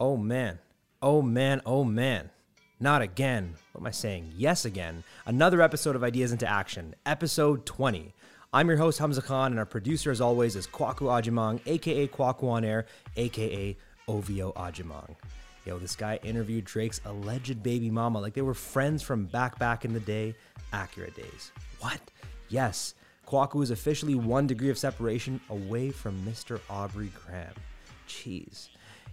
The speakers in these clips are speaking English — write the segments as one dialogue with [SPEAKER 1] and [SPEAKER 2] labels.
[SPEAKER 1] Oh man. Oh man. Oh man. Not again. What am I saying? Yes, again. Another episode of Ideas into Action, episode 20. I'm your host, Hamza Khan, and our producer, as always, is Kwaku Ajimang, aka Kwaku on Air, aka Ovio Ajimang. Yo, this guy interviewed Drake's alleged baby mama like they were friends from back back in the day, accurate days. What? Yes, Kwaku is officially one degree of separation away from Mr. Aubrey Graham. Jeez.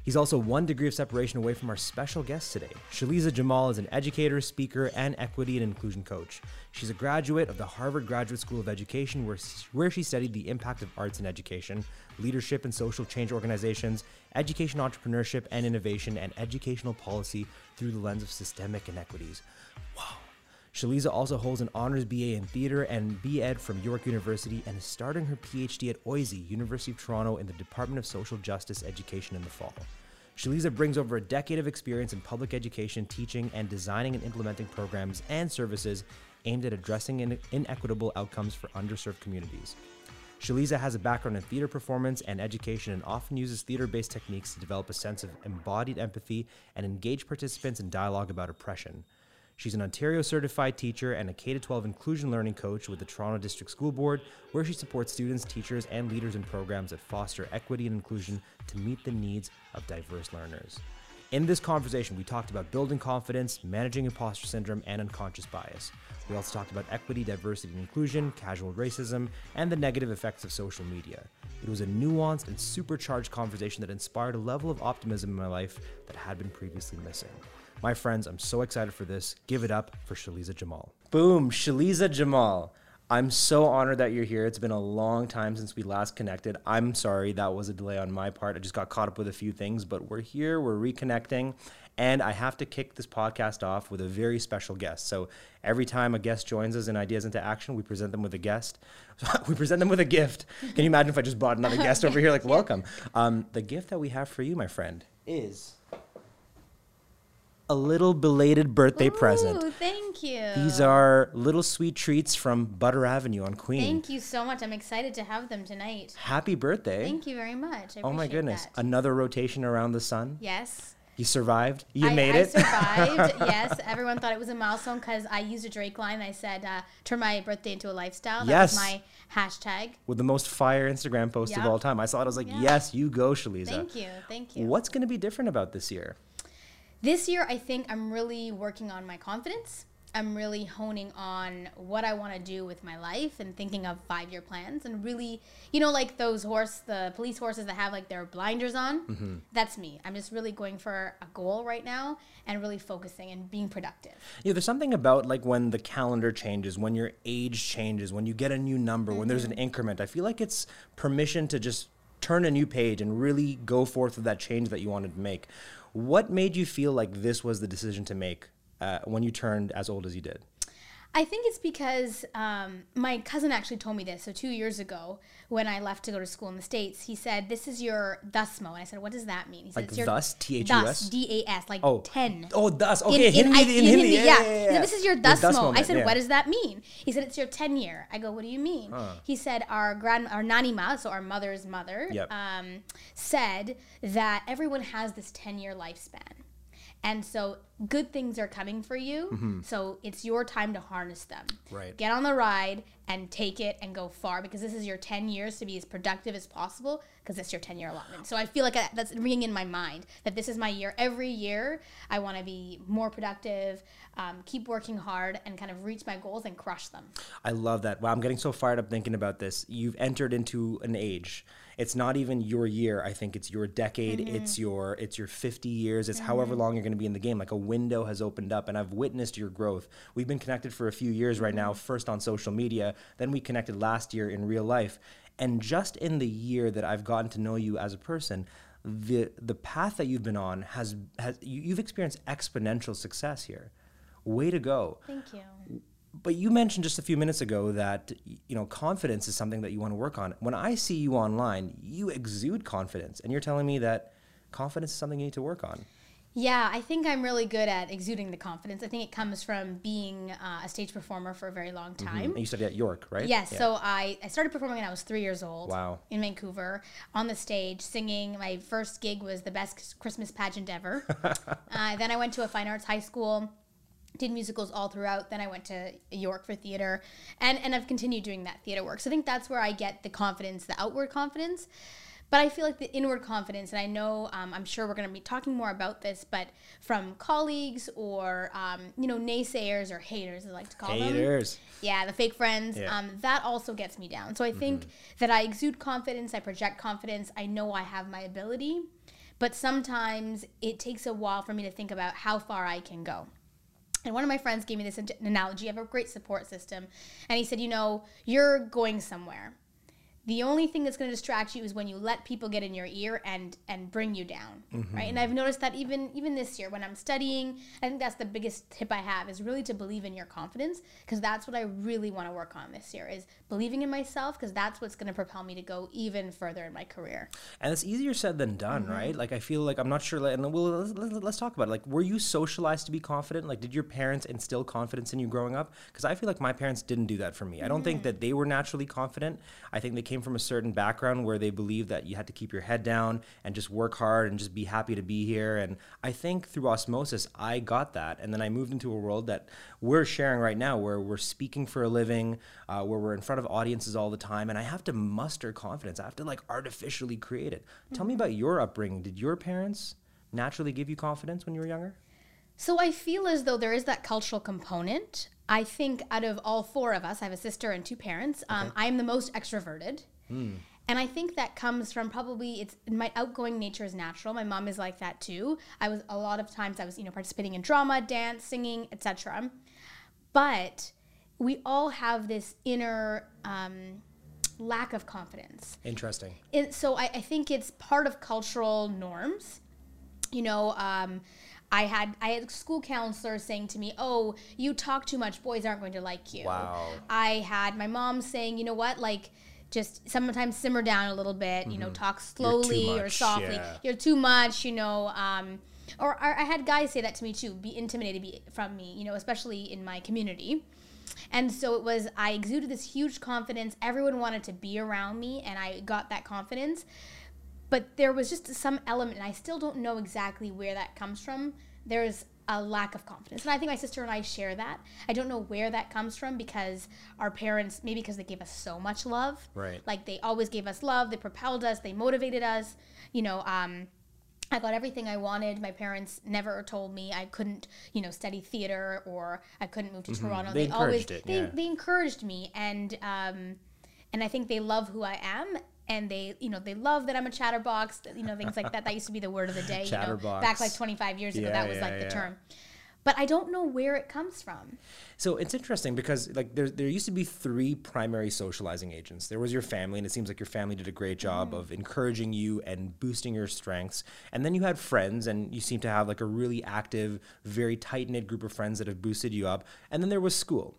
[SPEAKER 1] He's also one degree of separation away from our special guest today. Shaliza Jamal is an educator, speaker, and equity and inclusion coach. She's a graduate of the Harvard Graduate School of Education, where, where she studied the impact of arts in education, leadership and social change organizations, education entrepreneurship and innovation, and educational policy through the lens of systemic inequities. Wow. Shaliza also holds an honors BA in theater and B.Ed from York University and is starting her PhD at OISE, University of Toronto, in the Department of Social Justice Education in the fall. Shaliza brings over a decade of experience in public education, teaching, and designing and implementing programs and services aimed at addressing in- inequitable outcomes for underserved communities. Shaliza has a background in theater performance and education and often uses theater based techniques to develop a sense of embodied empathy and engage participants in dialogue about oppression. She's an Ontario certified teacher and a K 12 inclusion learning coach with the Toronto District School Board, where she supports students, teachers, and leaders in programs that foster equity and inclusion to meet the needs of diverse learners. In this conversation, we talked about building confidence, managing imposter syndrome, and unconscious bias. We also talked about equity, diversity, and inclusion, casual racism, and the negative effects of social media. It was a nuanced and supercharged conversation that inspired a level of optimism in my life that had been previously missing. My friends, I'm so excited for this. Give it up for Shaliza Jamal. Boom, Shaliza Jamal. I'm so honored that you're here. It's been a long time since we last connected. I'm sorry that was a delay on my part. I just got caught up with a few things, but we're here, we're reconnecting, and I have to kick this podcast off with a very special guest. So every time a guest joins us in Ideas into Action, we present them with a guest. we present them with a gift. Can you imagine if I just brought another guest over here? Like, welcome. Um, the gift that we have for you, my friend, is a little belated birthday
[SPEAKER 2] Ooh,
[SPEAKER 1] present.
[SPEAKER 2] thank you.
[SPEAKER 1] These are little sweet treats from Butter Avenue on Queen.
[SPEAKER 2] Thank you so much. I'm excited to have them tonight.
[SPEAKER 1] Happy birthday.
[SPEAKER 2] Thank you very much. I
[SPEAKER 1] oh my goodness.
[SPEAKER 2] that.
[SPEAKER 1] Another rotation around the sun.
[SPEAKER 2] yes.
[SPEAKER 1] You survived. You
[SPEAKER 2] I,
[SPEAKER 1] made
[SPEAKER 2] I
[SPEAKER 1] it.
[SPEAKER 2] survived. yes. Everyone thought it was a milestone because I used a Drake line. I said, uh, turn my birthday into a lifestyle. That
[SPEAKER 1] Yes.
[SPEAKER 2] was my hashtag.
[SPEAKER 1] With the most fire Instagram post of all time. I saw it. I was like,
[SPEAKER 2] Yeah.
[SPEAKER 1] yes, you go, Shaliza.
[SPEAKER 2] Thank you. Thank you.
[SPEAKER 1] What's going to be different about this year?
[SPEAKER 2] This year, I think I'm really working on my confidence. I'm really honing on what I want to do with my life and thinking of five year plans and really, you know, like those horse, the police horses that have like their blinders on.
[SPEAKER 1] Mm-hmm.
[SPEAKER 2] That's me. I'm just really going for a goal right now and really focusing and being productive.
[SPEAKER 1] Yeah, there's something about like when the calendar changes, when your age changes, when you get a new number, when there's an
[SPEAKER 2] Mm-hmm.
[SPEAKER 1] increment. I feel like it's permission to just turn a new page and really go forth with that change that you wanted to make. What made you feel like this was the decision to make uh, when you turned as old as you did?
[SPEAKER 2] I think it's because um, my cousin actually told me this. So two years ago, when I left to go to school in the states, he said, "This is your thusmo," and I said, "What does that mean?" He said,
[SPEAKER 1] Like
[SPEAKER 2] "It's your
[SPEAKER 1] thus? T-H-U-S?
[SPEAKER 2] thus, D-A-S, like
[SPEAKER 1] Oh.
[SPEAKER 2] ten."
[SPEAKER 1] Oh, thus.
[SPEAKER 2] In-
[SPEAKER 1] Okay,
[SPEAKER 2] in,
[SPEAKER 1] Hindi,
[SPEAKER 2] I-
[SPEAKER 1] in, Hindi. Yeah, yeah, yeah.
[SPEAKER 2] said, this is your
[SPEAKER 1] Your
[SPEAKER 2] dust
[SPEAKER 1] dust
[SPEAKER 2] mo. I said, what does that mean? He said, it's your 10 year. I go, what do you mean? He said, our grand, our nanima, so our mother's mother,
[SPEAKER 1] Yep.
[SPEAKER 2] um, said that everyone has this 10 year lifespan. And so good things are coming for you. So it's your time to harness them.
[SPEAKER 1] Mm-hmm. Right.
[SPEAKER 2] Get on the ride and take it and go far because this is your 10 years to be as productive as possible because it's your 10 year allotment. So I feel like that's ringing in my mind that this is my year. Every year I want to be more productive, um, keep working hard, and kind of reach my goals and crush them.
[SPEAKER 1] I love that. Wow, I'm getting so fired up thinking about this. You've entered into an age. It's not even your year. I think it's your decade.
[SPEAKER 2] Mm-hmm.
[SPEAKER 1] It's your it's your 50 years. It's however long you're going to be in the game. Like a window has opened up, and I've witnessed your growth. We've been connected for a few years right
[SPEAKER 2] Mm-hmm.
[SPEAKER 1] now. First on social media, then we connected last year in real life. And just in the year that I've gotten to know you as a person, the the path that you've been on has has you, you've experienced exponential success here. Way to go.
[SPEAKER 2] Thank you.
[SPEAKER 1] But you mentioned just a few minutes ago that you know confidence is something that you want to work on. When I see you online, you exude confidence, and you're telling me that confidence is something you need to work on.
[SPEAKER 2] Yeah, I think I'm really good at exuding the confidence. I think it comes from being uh, a stage performer for a very long time.
[SPEAKER 1] And you studied at York, right?
[SPEAKER 2] Yes,
[SPEAKER 1] Yeah.
[SPEAKER 2] so I, I started performing when I was three years old.
[SPEAKER 1] Wow.
[SPEAKER 2] In Vancouver, on the stage, singing. My first gig was the best Christmas pageant ever. uh, then I went to a fine arts high school, did musicals all throughout. Then I went to York for theater, and and I've continued doing that theater work. So I think that's where I get the confidence, the outward confidence. But I feel like the inward confidence, and I know um, I'm sure we're going to be talking more about this, but from colleagues or um, you know naysayers or haters, as I like to call them.
[SPEAKER 1] Haters.
[SPEAKER 2] Yeah, the fake friends.
[SPEAKER 1] Yeah.
[SPEAKER 2] Um, that also gets me down. So I think that I exude confidence, I project confidence, I know I have my ability, but sometimes it takes a while for me to think about how far I can go. And one of my friends gave me this analogy. Have a great support system. And he said, You know, you're going somewhere. The only thing that's going to distract you is when you let people get in your ear and and bring you down, right? And I've noticed that even even this year when I'm studying, I think that's the biggest tip I have is really to believe in your confidence because that's what I really want to work on this year is believing in myself because that's what's going to propel me to go even further in my career.
[SPEAKER 1] And it's easier said than done,
[SPEAKER 2] Mm-hmm.
[SPEAKER 1] right? Like I feel like I'm not sure. Like, and we'll, let's, let's- talk about it. Like, were you socialized to be confident? Like, did your parents instill confidence in you growing up? Because I feel like my parents didn't do that for me. I don't
[SPEAKER 2] Mm.
[SPEAKER 1] think that they were naturally confident. I think they came from a certain background where they believed that you had to keep your head down and just work hard and just be happy to be here. And I think through osmosis, I got that. And then I moved into a world that we're sharing right now, where we're speaking for a living, uh, where we're in front of audiences all the time, and I have to muster confidence. I have to like artificially create it. Tell me about your upbringing. Did your parents naturally give you confidence when you were younger?
[SPEAKER 2] So I feel as though there is that cultural component. I think out of all four of us, I have a sister and two parents. Um, I am the most extroverted, and I think that comes from probably it's my outgoing nature is natural. My mom is like that too. I was a lot of times I was you know participating in drama, dance, singing, etc. But we all have this inner um, lack of confidence
[SPEAKER 1] Interesting.
[SPEAKER 2] it, so I, I think it's part of cultural norms. You know, um, I had I had school counselors saying to me, "Oh, you talk too much. Boys aren't going to like you."
[SPEAKER 1] Wow.
[SPEAKER 2] I had my mom saying, "You know what? Like, just sometimes simmer down a little bit. You know, talk slowly or softly.
[SPEAKER 1] yeah.
[SPEAKER 2] You're too much. You know." Um, or I I had guys say that to me too. Be intimidated be, from me. You know, especially in my community. And so it was, I exuded this huge confidence. Everyone wanted to be around me, and I got that confidence. But there was just some element, and I still don't know exactly where that comes from. There's a lack of confidence. And I think my sister and I share that. I don't know where that comes from because our parents, maybe because they gave us so much love.
[SPEAKER 1] Right.
[SPEAKER 2] Like they always gave us love, they propelled us, they motivated us. You know, um, I got everything I wanted. My parents never told me I couldn't, you know, study theater or I couldn't move to Toronto.
[SPEAKER 1] Mm-hmm. They
[SPEAKER 2] always
[SPEAKER 1] encouraged it,
[SPEAKER 2] they,
[SPEAKER 1] yeah.
[SPEAKER 2] they encouraged me and um and I think they love who I am and they you know they love that I'm a chatterbox, you know, things like that. That used to be the word of the day, you know,
[SPEAKER 1] Chatterbox.
[SPEAKER 2] back like 25 years ago
[SPEAKER 1] Yeah,
[SPEAKER 2] that was
[SPEAKER 1] yeah,
[SPEAKER 2] like the
[SPEAKER 1] yeah.
[SPEAKER 2] term. But I don't know where it comes from.
[SPEAKER 1] So it's interesting because like there there used to be three primary socializing agents. There was your family, and it seems like your family did a great job mm. of encouraging you and boosting your strengths. And then you had friends, and you seem to have like a really active, very tight knit group of friends that have boosted you up. And then there was school.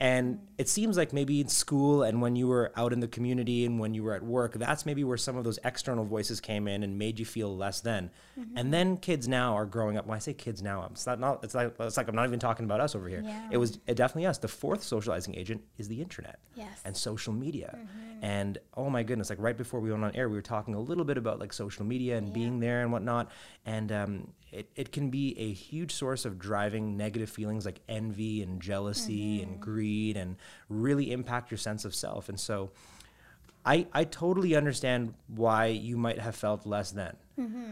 [SPEAKER 1] And it seems like maybe in school and when you were out in the community and when you were at work, that's maybe where some of those external voices came in and made you feel less than. And then kids now are growing up. When I say kids now, it's not, not it's like it's like I'm not even talking about us over here.
[SPEAKER 2] Yeah.
[SPEAKER 1] It was uh, definitely us. The fourth socializing agent is the internet
[SPEAKER 2] Yes.
[SPEAKER 1] and social media. And oh my goodness, like right before we went on air, we were talking a little bit about like social media and being there and whatnot. And um, it, it can be a huge source of driving negative feelings like envy and jealousy and greed and really impact your sense of self. And so I, I totally understand why you might have felt less than.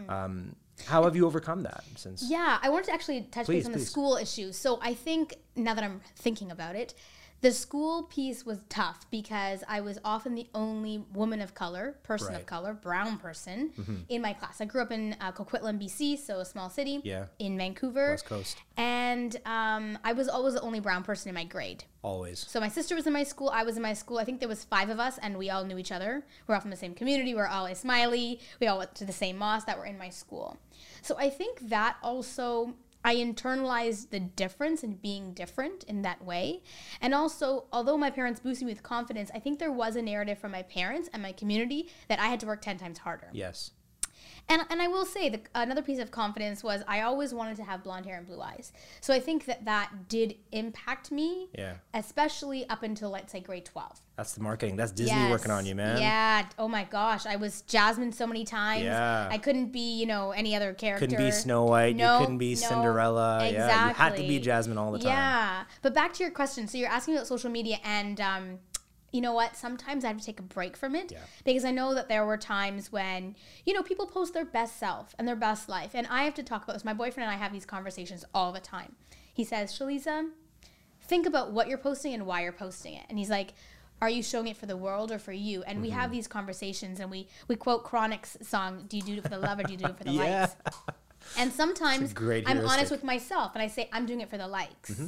[SPEAKER 1] Um, how have you overcome that since?
[SPEAKER 2] Yeah, I wanted to actually touch
[SPEAKER 1] Please,
[SPEAKER 2] base on the school issue. So I think now that I'm thinking about it, the school piece was tough because I was often the only woman of color, person
[SPEAKER 1] Right.
[SPEAKER 2] of color, brown person in my class. I grew up in uh, Coquitlam, BC, so a small city.
[SPEAKER 1] Yeah.
[SPEAKER 2] In Vancouver.
[SPEAKER 1] West Coast.
[SPEAKER 2] And um, I was always the only brown person in my grade.
[SPEAKER 1] Always.
[SPEAKER 2] So my sister was in my school, I was in my school. I think there was five of us, and we all knew each other. We're all from the same community. We're all Ismaili. We all went to the same mosque that were in my school. So I think that also I internalized the difference in being different in that way. And also, although my parents boosted me with confidence, I think there was a narrative from my parents and my community that I had to work ten times harder.
[SPEAKER 1] Yes.
[SPEAKER 2] And, and I will say another piece of confidence was I always wanted to have blonde hair and blue eyes. So I think that that did impact me,
[SPEAKER 1] Yeah.
[SPEAKER 2] especially up until let's say grade 12.
[SPEAKER 1] That's the marketing. That's Disney
[SPEAKER 2] Yes.
[SPEAKER 1] working on you, man.
[SPEAKER 2] Yeah. Oh my gosh. I was Jasmine so many times.
[SPEAKER 1] Yeah.
[SPEAKER 2] I couldn't be, you know, any other character.
[SPEAKER 1] Couldn't be Snow White.
[SPEAKER 2] No,
[SPEAKER 1] you couldn't be
[SPEAKER 2] no,
[SPEAKER 1] Cinderella. Yeah. You had to be. Jasmine all the time.
[SPEAKER 2] Yeah. But back to your question. So you're asking about social media and um you know what? Sometimes I have to take a break from it
[SPEAKER 1] Yeah.
[SPEAKER 2] because I know that there were times when, you know, people post their best self and their best life. And I have to talk about this. My boyfriend and I have these conversations all the time. He says, Shaliza, think about what you're posting and why you're posting it. And he's like, are you showing it for the world or for you? And we
[SPEAKER 1] Mm-hmm.
[SPEAKER 2] have these conversations and we we quote Chronixx's song, Do you do it for the love or do you do it for the
[SPEAKER 1] Yeah.
[SPEAKER 2] likes? And sometimes I'm
[SPEAKER 1] heuristic.
[SPEAKER 2] honest with myself and I say, I'm doing it for the likes.
[SPEAKER 1] Mm-hmm.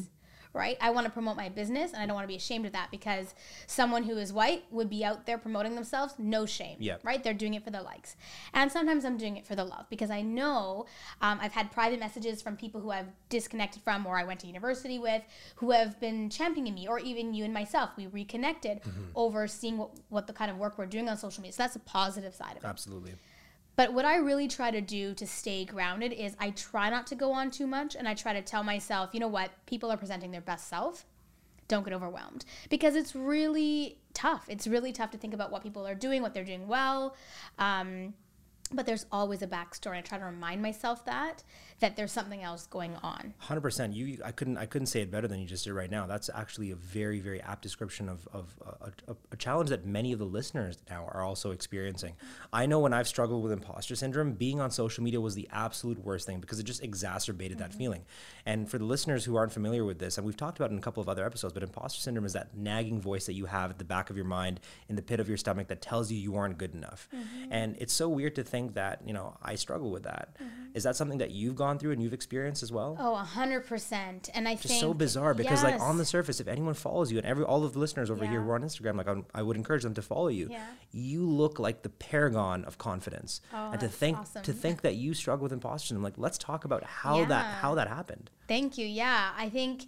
[SPEAKER 2] Right? I want to promote my business and I don't want to be ashamed of that because someone who is white would be out there promoting themselves, no shame.
[SPEAKER 1] Yep.
[SPEAKER 2] Right? They're doing it for the likes. And sometimes I'm doing it for the love because I know um, I've had private messages from people who I've disconnected from or I went to university with who have been championing me or even you and myself. We reconnected
[SPEAKER 1] Mm-hmm.
[SPEAKER 2] over seeing what, what the kind of work we're doing on social media. So that's a positive side of it.
[SPEAKER 1] Absolutely.
[SPEAKER 2] But what I really try to do to stay grounded is I try not to go on too much and I try to tell myself, you know what, people are presenting their best self. Don't get overwhelmed because it's really tough. It's really tough to think about what people are doing, what they're doing well. Um, but there's always a backstory. I try to remind myself that that there's something else going on.
[SPEAKER 1] Hundred percent. You, I couldn't, I couldn't say it better than you just did right now. That's actually a very, very apt description of, of a, a, a challenge that many of the listeners now are also experiencing. I know when I've struggled with imposter syndrome, being on social media was the absolute worst thing because it just exacerbated that mm-hmm. feeling. And for the listeners who aren't familiar with this, and we've talked about it in a couple of other episodes, but imposter syndrome is that nagging voice that you have at the back of your mind, in the pit of your stomach, that tells you you aren't good enough. Mm-hmm. And it's so weird to think that you know I struggle with that. Mm-hmm. Is that something that you've gone through and you've experienced as well?
[SPEAKER 2] Oh, a hundred percent. And I
[SPEAKER 1] just
[SPEAKER 2] think
[SPEAKER 1] so bizarre because like on the surface if anyone follows you and every all of the listeners over here
[SPEAKER 2] Yeah.
[SPEAKER 1] who are on instagram like I'm, i would encourage them to follow you
[SPEAKER 2] Yeah.
[SPEAKER 1] you look like the paragon of confidence
[SPEAKER 2] Oh,
[SPEAKER 1] and to think
[SPEAKER 2] awesome.
[SPEAKER 1] to think that you struggle with imposter syndrome like let's talk about how that how that happened
[SPEAKER 2] Thank you. Yeah, I think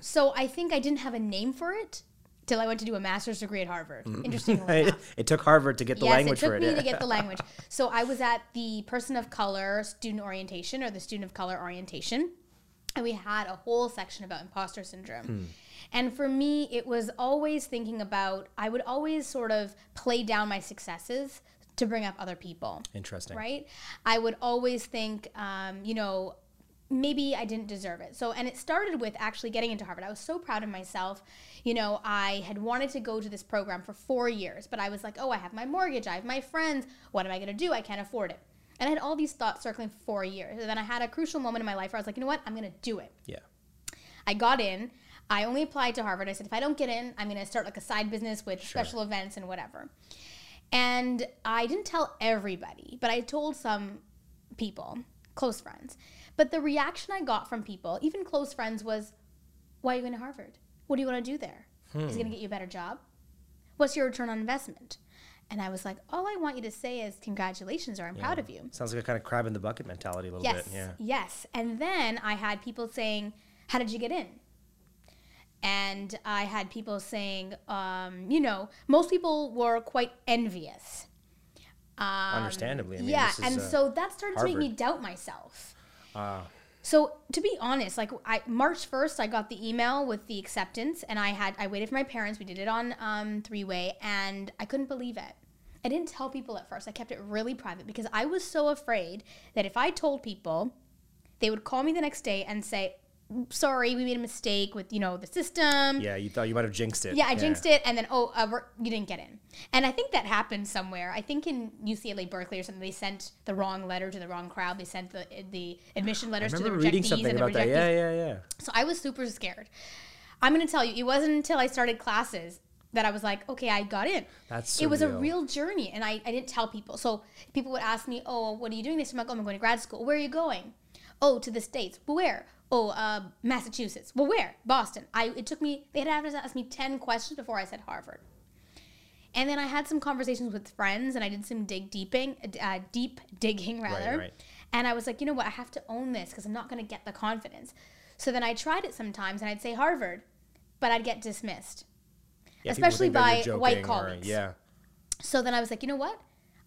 [SPEAKER 2] so. I think I didn't have a name for it till I went to do a master's degree at Harvard. Interestingly
[SPEAKER 1] it, it took harvard to get the
[SPEAKER 2] yes,
[SPEAKER 1] language
[SPEAKER 2] it took
[SPEAKER 1] it
[SPEAKER 2] me to get the language. So I was at the person of color student orientation or the student of color orientation, and we had a whole section about imposter syndrome.
[SPEAKER 1] Hmm.
[SPEAKER 2] And for me, it was always thinking about. I would always sort of play down my successes to bring up other people
[SPEAKER 1] interesting
[SPEAKER 2] right? I would always think, um, you know, maybe I didn't deserve it. So, and it started with actually getting into Harvard. I was so proud of myself. You know, I had wanted to go to this program for four years, but I was like, oh, I have my mortgage, I have my friends. What am I going to do? I can't afford it. And I had all these thoughts circling for four years. And then I had a crucial moment in my life where I was like, you know what? I'm going to do it.
[SPEAKER 1] yeah
[SPEAKER 2] I got in. I only applied to Harvard. I said, if I don't get in, I'm going to start like a side business with special events and whatever. And I didn't tell everybody, but I told some people, close friends. But the reaction I got from people, even close friends, was, why are you going to Harvard? What do you want to do there? Is it going to get you a better job? What's your return on investment? And I was like, all I want you to say is congratulations or I'm proud of you.
[SPEAKER 1] sounds like a kind of crab in the bucket mentality a little
[SPEAKER 2] Yes.
[SPEAKER 1] bit yeah
[SPEAKER 2] Yes. And then I had people saying, How did you get in? And I had people saying, um, you know, most people were quite envious. Um,
[SPEAKER 1] understandably I mean,
[SPEAKER 2] yeah. And
[SPEAKER 1] uh,
[SPEAKER 2] so that started to make me doubt myself.
[SPEAKER 1] Uh,
[SPEAKER 2] So to be honest, like I March first, I got the email with the acceptance, and I had I waited for my parents. We did it on um, three way, and I couldn't believe it. I didn't tell people at first. I kept it really private because I was so afraid that if I told people, they would call me the next day and say, "Sorry, we made a mistake with you know the system."
[SPEAKER 1] yeah you thought you might have jinxed it
[SPEAKER 2] Yeah, I jinxed it, and then oh, uh, you didn't get in. And I think that happened somewhere. I think in UCLA Berkeley or something, they sent the wrong letter to the wrong crowd. They sent the the admission letters to the rejectees and the
[SPEAKER 1] about that
[SPEAKER 2] rejectees.
[SPEAKER 1] yeah yeah yeah
[SPEAKER 2] So I was super scared. I'm gonna tell you, it wasn't until I started classes that I was like, okay, I got in.
[SPEAKER 1] That's
[SPEAKER 2] it was a real journey, and I, I didn't tell people. So people would ask me, oh, what are you doing this? I'm like, oh, I'm going to grad school. Where are you going? Oh, to the states. Where? Oh, uh, Massachusetts. Well, where? Boston. I. It took me. They had to ask me ten questions before I said Harvard. And then I had some conversations with friends, and I did some dig deeping, uh, deep digging rather.
[SPEAKER 1] right. right.
[SPEAKER 2] And I was like, you know what? I have to own this because I'm not going to get the confidence. So then I tried it sometimes, and I'd say Harvard, but I'd get dismissed.
[SPEAKER 1] Yeah,
[SPEAKER 2] Especially
[SPEAKER 1] think that you're
[SPEAKER 2] by white
[SPEAKER 1] or- yeah
[SPEAKER 2] So then I was like, you know what?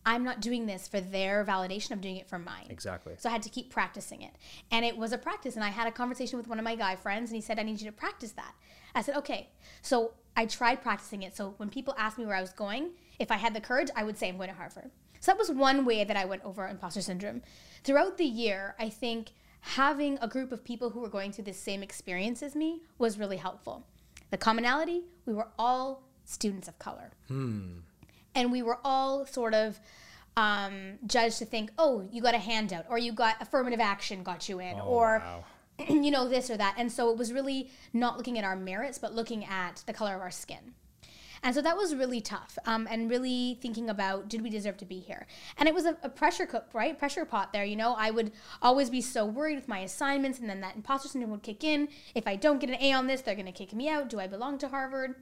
[SPEAKER 2] I'm not doing this for their validation. I'm doing it for mine.
[SPEAKER 1] Exactly.
[SPEAKER 2] So I had to keep practicing it. And it was a practice. And I had a conversation with one of my guy friends, and he said, I need you to practice that. I said, okay. So I tried practicing it. So when people asked me where I was going, if I had the courage, I would say I'm going to Harvard. So that was one way that I went over imposter syndrome. Throughout the year, I think having a group of people who were going through the same experience as me was really helpful. The commonality, we were all students of color. Hmm. And we were all sort of um, judged to think, oh, you got a handout, or you got affirmative action got you in, or
[SPEAKER 1] wow.
[SPEAKER 2] you know, this or that. And so it was really not looking at our merits, but looking at the color of our skin. And so that was really tough. Um, and really thinking about did we deserve to be here? And it was a, a pressure cook, right? Pressure pot there. You know, I would always be so worried with my assignments, and then that imposter syndrome would kick in. If I don't get an A on this, they're going to kick me out. Do I belong to Harvard?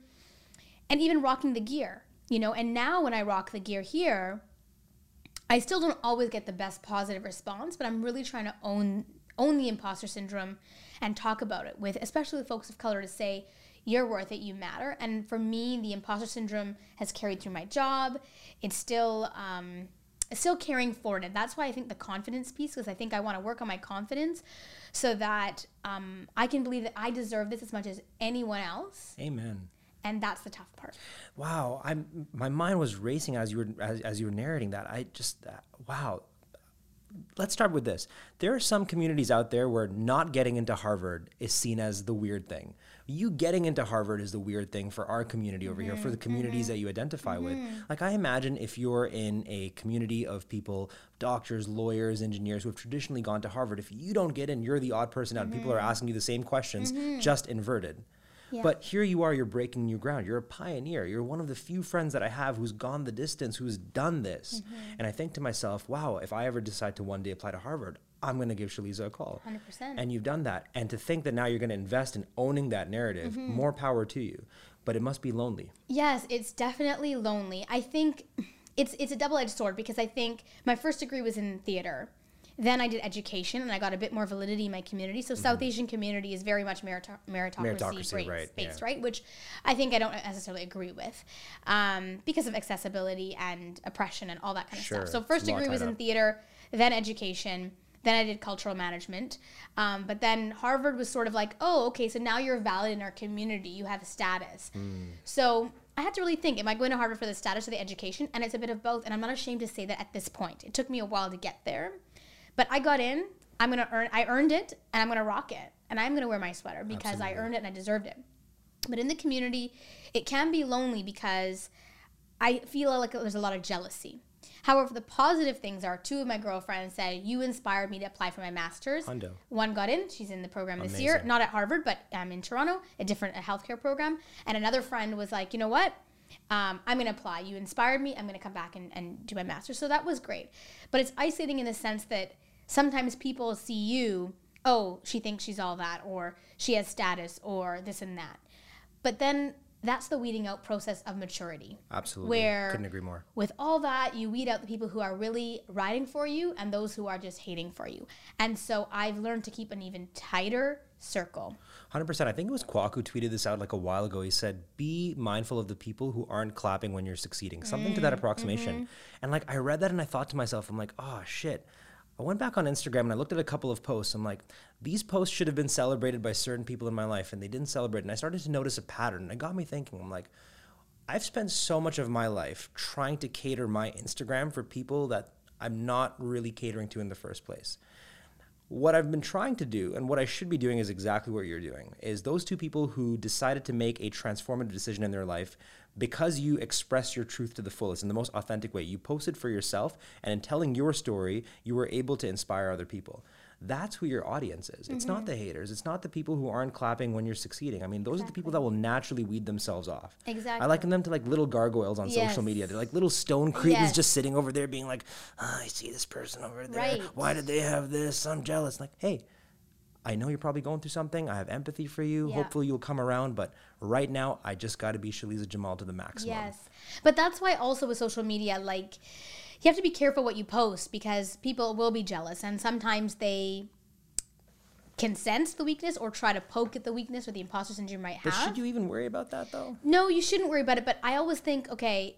[SPEAKER 2] And even rocking the gear, you know. And now when I rock the gear here, I still don't always get the best positive response, but I'm really trying to own own the imposter syndrome and talk about it with especially with folks of color to say you're worth it, you matter. And for me, the imposter syndrome has carried through my job. It's still um, still carrying forward, and that's why I think the confidence piece, because I think I want to work on my confidence, so that um, I can believe that I deserve this as much as anyone else,
[SPEAKER 1] Amen.
[SPEAKER 2] And that's the tough part.
[SPEAKER 1] Wow, I'm my mind was racing as you were as, as you were narrating that. I just uh, wow. Let's start with this. There are some communities out there where not getting into Harvard is seen as the weird thing. You getting into Harvard is the weird thing for our community over here, for the mm-hmm, communities mm-hmm. that you identify with. Mm-hmm. Like I imagine if you're in a community of people, doctors, lawyers, engineers who have traditionally gone to Harvard, if you don't get in, you're the odd person out. and People are asking you the same questions, just inverted.
[SPEAKER 2] Yeah.
[SPEAKER 1] But here you are, you're breaking new ground. You're a pioneer. You're one of the few friends that I have who's gone the distance, who's done this. Mm-hmm. And I think to myself, wow, if I ever decide to one day apply to Harvard, I'm going to give Shaliza a call.
[SPEAKER 2] 100%.
[SPEAKER 1] And you've done that. And to think that now you're going to invest in owning that narrative, mm-hmm. more power to you. But it must be lonely.
[SPEAKER 2] Yes, it's definitely lonely. I think it's it's a double-edged sword because I think my first degree was in theater. Then I did education and I got a bit more validity in my community. So South Asian community is very much merito- meritocracy,
[SPEAKER 1] Meritocracy,
[SPEAKER 2] based,
[SPEAKER 1] right,
[SPEAKER 2] based
[SPEAKER 1] yeah.
[SPEAKER 2] right? Which I think I don't necessarily agree with um, because of accessibility and oppression and all that kind of
[SPEAKER 1] Sure,
[SPEAKER 2] stuff. So first degree was in
[SPEAKER 1] up.
[SPEAKER 2] theater, then education. Then I did cultural management. Um, but then Harvard was sort of like, oh, okay, so now you're valid in our community. You have status. So I had to really think, am I going to Harvard for the status or the education? And it's a bit of both. And I'm not ashamed to say that at this point. It took me a while to get there. But I got in. I'm to earn, I earned it and I'm going to rock it. And I'm going to wear my sweater because I earned it and I deserved it. But in the community, it can be lonely because I feel like there's a lot of jealousy. However, the positive things are two of my girlfriends said, You inspired me to apply for my master's.
[SPEAKER 1] Hundo.
[SPEAKER 2] One got in, she's in the program this year, not at Harvard, but um, in Toronto, a different a healthcare program. And another friend was like, You know what? Um, I'm going to apply. You inspired me. I'm going to come back and, and do my master's. So that was great. But it's isolating in the sense that sometimes people see you, oh, she thinks she's all that, or she has status, or this and that. But then that's the weeding out process of maturity.
[SPEAKER 1] Absolutely.
[SPEAKER 2] Where
[SPEAKER 1] Couldn't agree more.
[SPEAKER 2] with all that, you weed out the people who are really riding for you and those who are just hating for you. And so I've learned to keep an even tighter circle.
[SPEAKER 1] Hundred percent. I think it was Kwaku who tweeted this out like a while ago. He said, "Be mindful of the people who aren't clapping when you're succeeding." Something to that mm, approximation. Mm-hmm. And like I read that and I thought to myself, I'm like, "Oh shit." I went back on Instagram and I looked at a couple of posts. I'm like, these posts should have been celebrated by certain people in my life, and they didn't celebrate. And I started to notice a pattern. And it got me thinking. I'm like, I've spent so much of my life trying to cater my Instagram for people that I'm not really catering to in the first place what I've been trying to do and what I should be doing is exactly what you're doing is those two people who decided to make a transformative decision in their life because you express your truth to the fullest in the most authentic way. You posted for yourself and in telling your story, you were able to inspire other people. That's who your audience is. It's not the haters. It's not the people who aren't clapping when you're succeeding. I mean, those are the people that will naturally weed themselves off.
[SPEAKER 2] Exactly.
[SPEAKER 1] I liken them to like little gargoyles on social media. They're like little stone cretins
[SPEAKER 2] Yes.
[SPEAKER 1] just sitting over there being like, "Ah, I see this person over there.
[SPEAKER 2] Right.
[SPEAKER 1] Why did they have this? I'm jealous. Like, hey, I know you're probably going through something. I have empathy for you.
[SPEAKER 2] Yeah.
[SPEAKER 1] Hopefully you'll come around. But right now, I just got to be Shaliza Jamal to the maximum.
[SPEAKER 2] Yes. But that's why also with social media, like, you have to be careful what you post because people will be jealous and sometimes they can sense the weakness or try to poke at the weakness or the imposter syndrome might
[SPEAKER 1] But should you even worry about that though?
[SPEAKER 2] No, you shouldn't worry about it. But I always think, okay,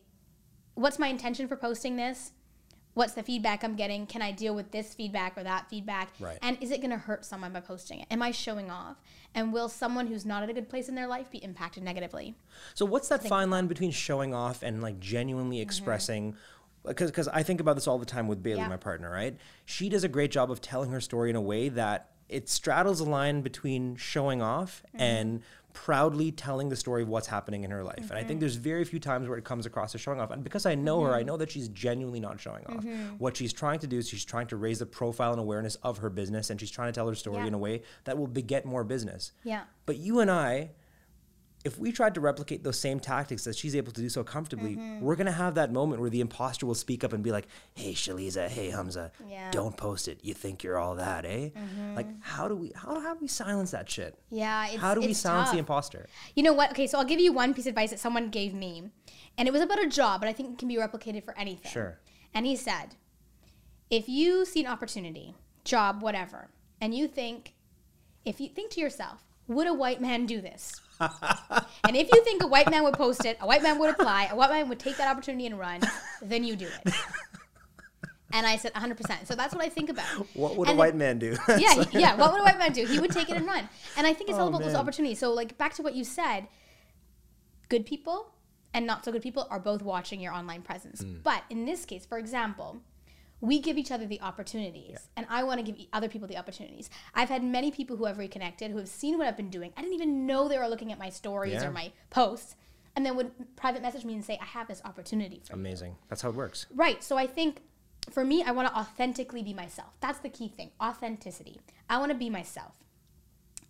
[SPEAKER 2] what's my intention for posting this? what's the feedback I'm getting? Can I deal with this feedback or that feedback?
[SPEAKER 1] Right.
[SPEAKER 2] And is it going to hurt someone by posting it? Am I showing off? And will someone who's not at a good place in their life be impacted negatively?
[SPEAKER 1] So what's that fine line between showing off and like genuinely mm-hmm. expressing? Because because I think about this all the time with Bailey,
[SPEAKER 2] Mm-hmm. Yeah.
[SPEAKER 1] my partner. Right? She does a great job of telling her story in a way that it straddles a line between showing off
[SPEAKER 2] Mm-hmm.
[SPEAKER 1] and proudly telling the story of what's happening in her life. And I
[SPEAKER 2] Mm-hmm.
[SPEAKER 1] think there's very few times where it comes across as showing off. And because I know her, I know that she's genuinely not showing off.
[SPEAKER 2] Mm-hmm.
[SPEAKER 1] What she's trying to do is she's trying to raise the profile and awareness of her business, and she's trying to tell her story
[SPEAKER 2] Yeah.
[SPEAKER 1] in a way that will beget more business.
[SPEAKER 2] Yeah.
[SPEAKER 1] But you and I, if we tried to replicate those same tactics that she's able to do so comfortably,
[SPEAKER 2] Mm-hmm.
[SPEAKER 1] we're gonna have that moment where the imposter will speak up and be like, "Hey, Shaliza, hey Hamza,
[SPEAKER 2] Yeah. Mm-hmm.
[SPEAKER 1] don't post it. You think you're all that, eh?" Like, how do we how, how do we silence that shit?
[SPEAKER 2] Yeah. It's,
[SPEAKER 1] how do we silence
[SPEAKER 2] tough.
[SPEAKER 1] the imposter?
[SPEAKER 2] You know what? Okay, so I'll give you one piece of advice that someone gave me. And it was about a job, but I think it can be replicated for anything.
[SPEAKER 1] Sure.
[SPEAKER 2] And he said, if you see an opportunity, job, whatever, and you think, if you think to yourself, would a white man do this? And if you think a white man would post it, a white man would apply, a white man would take that opportunity and run, then you do it. And I said 100%. So that's what I think about.
[SPEAKER 1] What would
[SPEAKER 2] And
[SPEAKER 1] a white man do?
[SPEAKER 2] yeah, he- yeah. What would a white man do? He would take it and run. And I think it's all
[SPEAKER 1] Oh,
[SPEAKER 2] about those opportunities. So, like back to what you said, good people and not so good people are both watching your online presence.
[SPEAKER 1] Hmm.
[SPEAKER 2] But in this case, for example, we give each other the opportunities, and I want to give other people the opportunities. I've had many people who have reconnected who have seen what I've been doing. I didn't even know they were looking at my stories
[SPEAKER 1] Yeah.
[SPEAKER 2] or my posts, and then would private message me and say, "I have this opportunity for you."
[SPEAKER 1] Amazing. That's how it works.
[SPEAKER 2] Right. So I think for me, I want to authentically be myself. That's the key thing authenticity. I want to be myself.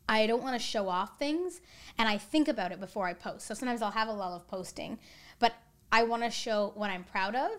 [SPEAKER 2] I don't want to show off things and I think about it before I post. So sometimes I'll have a lull of posting, but I want to show what I'm proud of.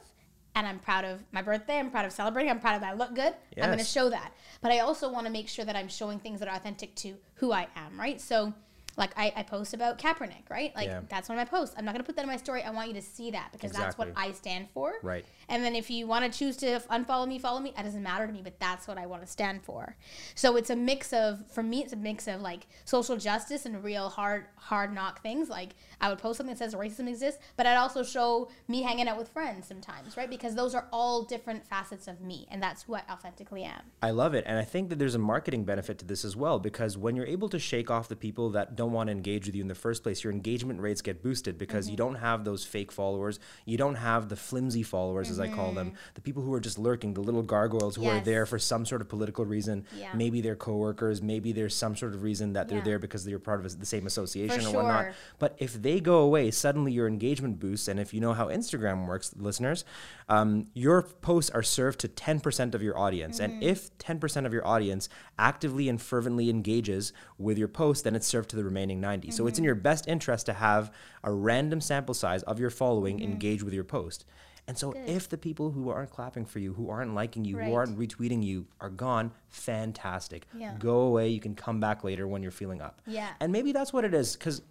[SPEAKER 2] And I'm proud of my birthday. I'm proud of celebrating. I'm proud of that I look good. I'm going to show that. But I also want to make sure that I'm showing things that are authentic to who I am, right? So, like, I, I post about Kaepernick, right? Like,
[SPEAKER 1] Yeah.
[SPEAKER 2] that's one of my posts. I'm not going to put that in my story. I want you to see that because that's what I stand for.
[SPEAKER 1] Right.
[SPEAKER 2] And then if you want to choose to unfollow me, follow me. It doesn't matter to me, but that's what I want to stand for. So it's a mix of, for me, it's a mix of like social justice and real hard, hard knock things. Like I would post something that says racism exists, but I'd also show me hanging out with friends sometimes, right? Because those are all different facets of me, and that's who I authentically am.
[SPEAKER 1] I love it. And I think that there's a marketing benefit to this as well because when you're able to shake off the people that don't want to engage with you in the first place, your engagement rates get boosted because you mm-hmm. don't have those fake followers. You don't have the flimsy followers, as I call them, mm-hmm. the people who are just lurking, the little gargoyles who are there for some sort of political reason.
[SPEAKER 2] Yeah.
[SPEAKER 1] Maybe they're coworkers, maybe there's some sort of reason that they're
[SPEAKER 2] Yeah.
[SPEAKER 1] there because they're part of the same association
[SPEAKER 2] For
[SPEAKER 1] or whatnot. But if they go away, suddenly your engagement boosts. And if you know how Instagram works, listeners, um, your posts are served to 10% of your audience.
[SPEAKER 2] Mm-hmm.
[SPEAKER 1] And if 10% of your audience actively and fervently engages with your post, then it's served to the remaining 90. So
[SPEAKER 2] Mm-hmm.
[SPEAKER 1] it's in your best interest to have a random sample size of your following
[SPEAKER 2] Mm-hmm.
[SPEAKER 1] engage with your post. And so if the people who aren't clapping for you, who aren't liking you,
[SPEAKER 2] Right.
[SPEAKER 1] who aren't retweeting you are gone, fantastic.
[SPEAKER 2] Yeah.
[SPEAKER 1] Go away. You can come back later when you're feeling up.
[SPEAKER 2] Yeah.
[SPEAKER 1] And maybe that's what it is. Because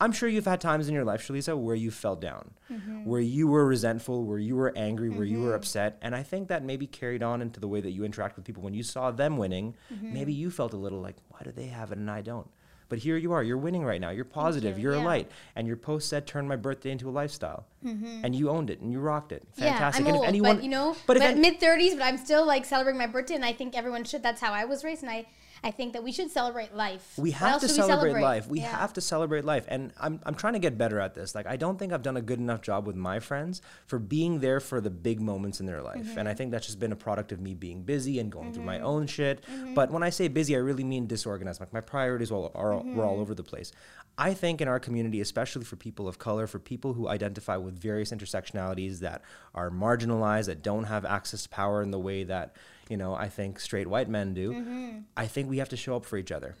[SPEAKER 1] I'm sure you've had times in your life, Shaliza, where you fell down,
[SPEAKER 2] Mm-hmm.
[SPEAKER 1] where you were resentful, where you were angry, where you were upset. And I think that maybe carried on into the way that you interact with people. When you saw them winning,
[SPEAKER 2] Mm-hmm.
[SPEAKER 1] maybe you felt a little like, why do they have it and I don't? But here you are, you're winning right now. You're positive,
[SPEAKER 2] you.
[SPEAKER 1] are a light. And your post said, turn my birthday into a lifestyle. And you owned it and you rocked it.
[SPEAKER 2] Mm-hmm. Yeah,
[SPEAKER 1] Fantastic.
[SPEAKER 2] I'm
[SPEAKER 1] and
[SPEAKER 2] old,
[SPEAKER 1] if anyone,
[SPEAKER 2] but you know,
[SPEAKER 1] but
[SPEAKER 2] but, mid thirties, but I'm still like celebrating my birthday, and I think everyone should. That's how I was raised, and I, I think that we should celebrate life.
[SPEAKER 1] We have to
[SPEAKER 2] should we
[SPEAKER 1] celebrate, life. We
[SPEAKER 2] Yeah.
[SPEAKER 1] have to celebrate life. And I'm, I'm trying to get better at this. Like, I don't think I've done a good enough job with my friends for being there for the big moments in their life.
[SPEAKER 2] Mm-hmm.
[SPEAKER 1] And I think that's just been a product of me being busy and going through my own shit. But when I say busy, I really mean disorganized. Like, my priorities all, are,
[SPEAKER 2] Mm-hmm.
[SPEAKER 1] were all over the place. I think in our community, especially for people of color, for people who identify with various intersectionalities that are marginalized, that don't have access to power in the way that, you know, I think straight white men do,
[SPEAKER 2] Mm-hmm.
[SPEAKER 1] I think we have to show up for each other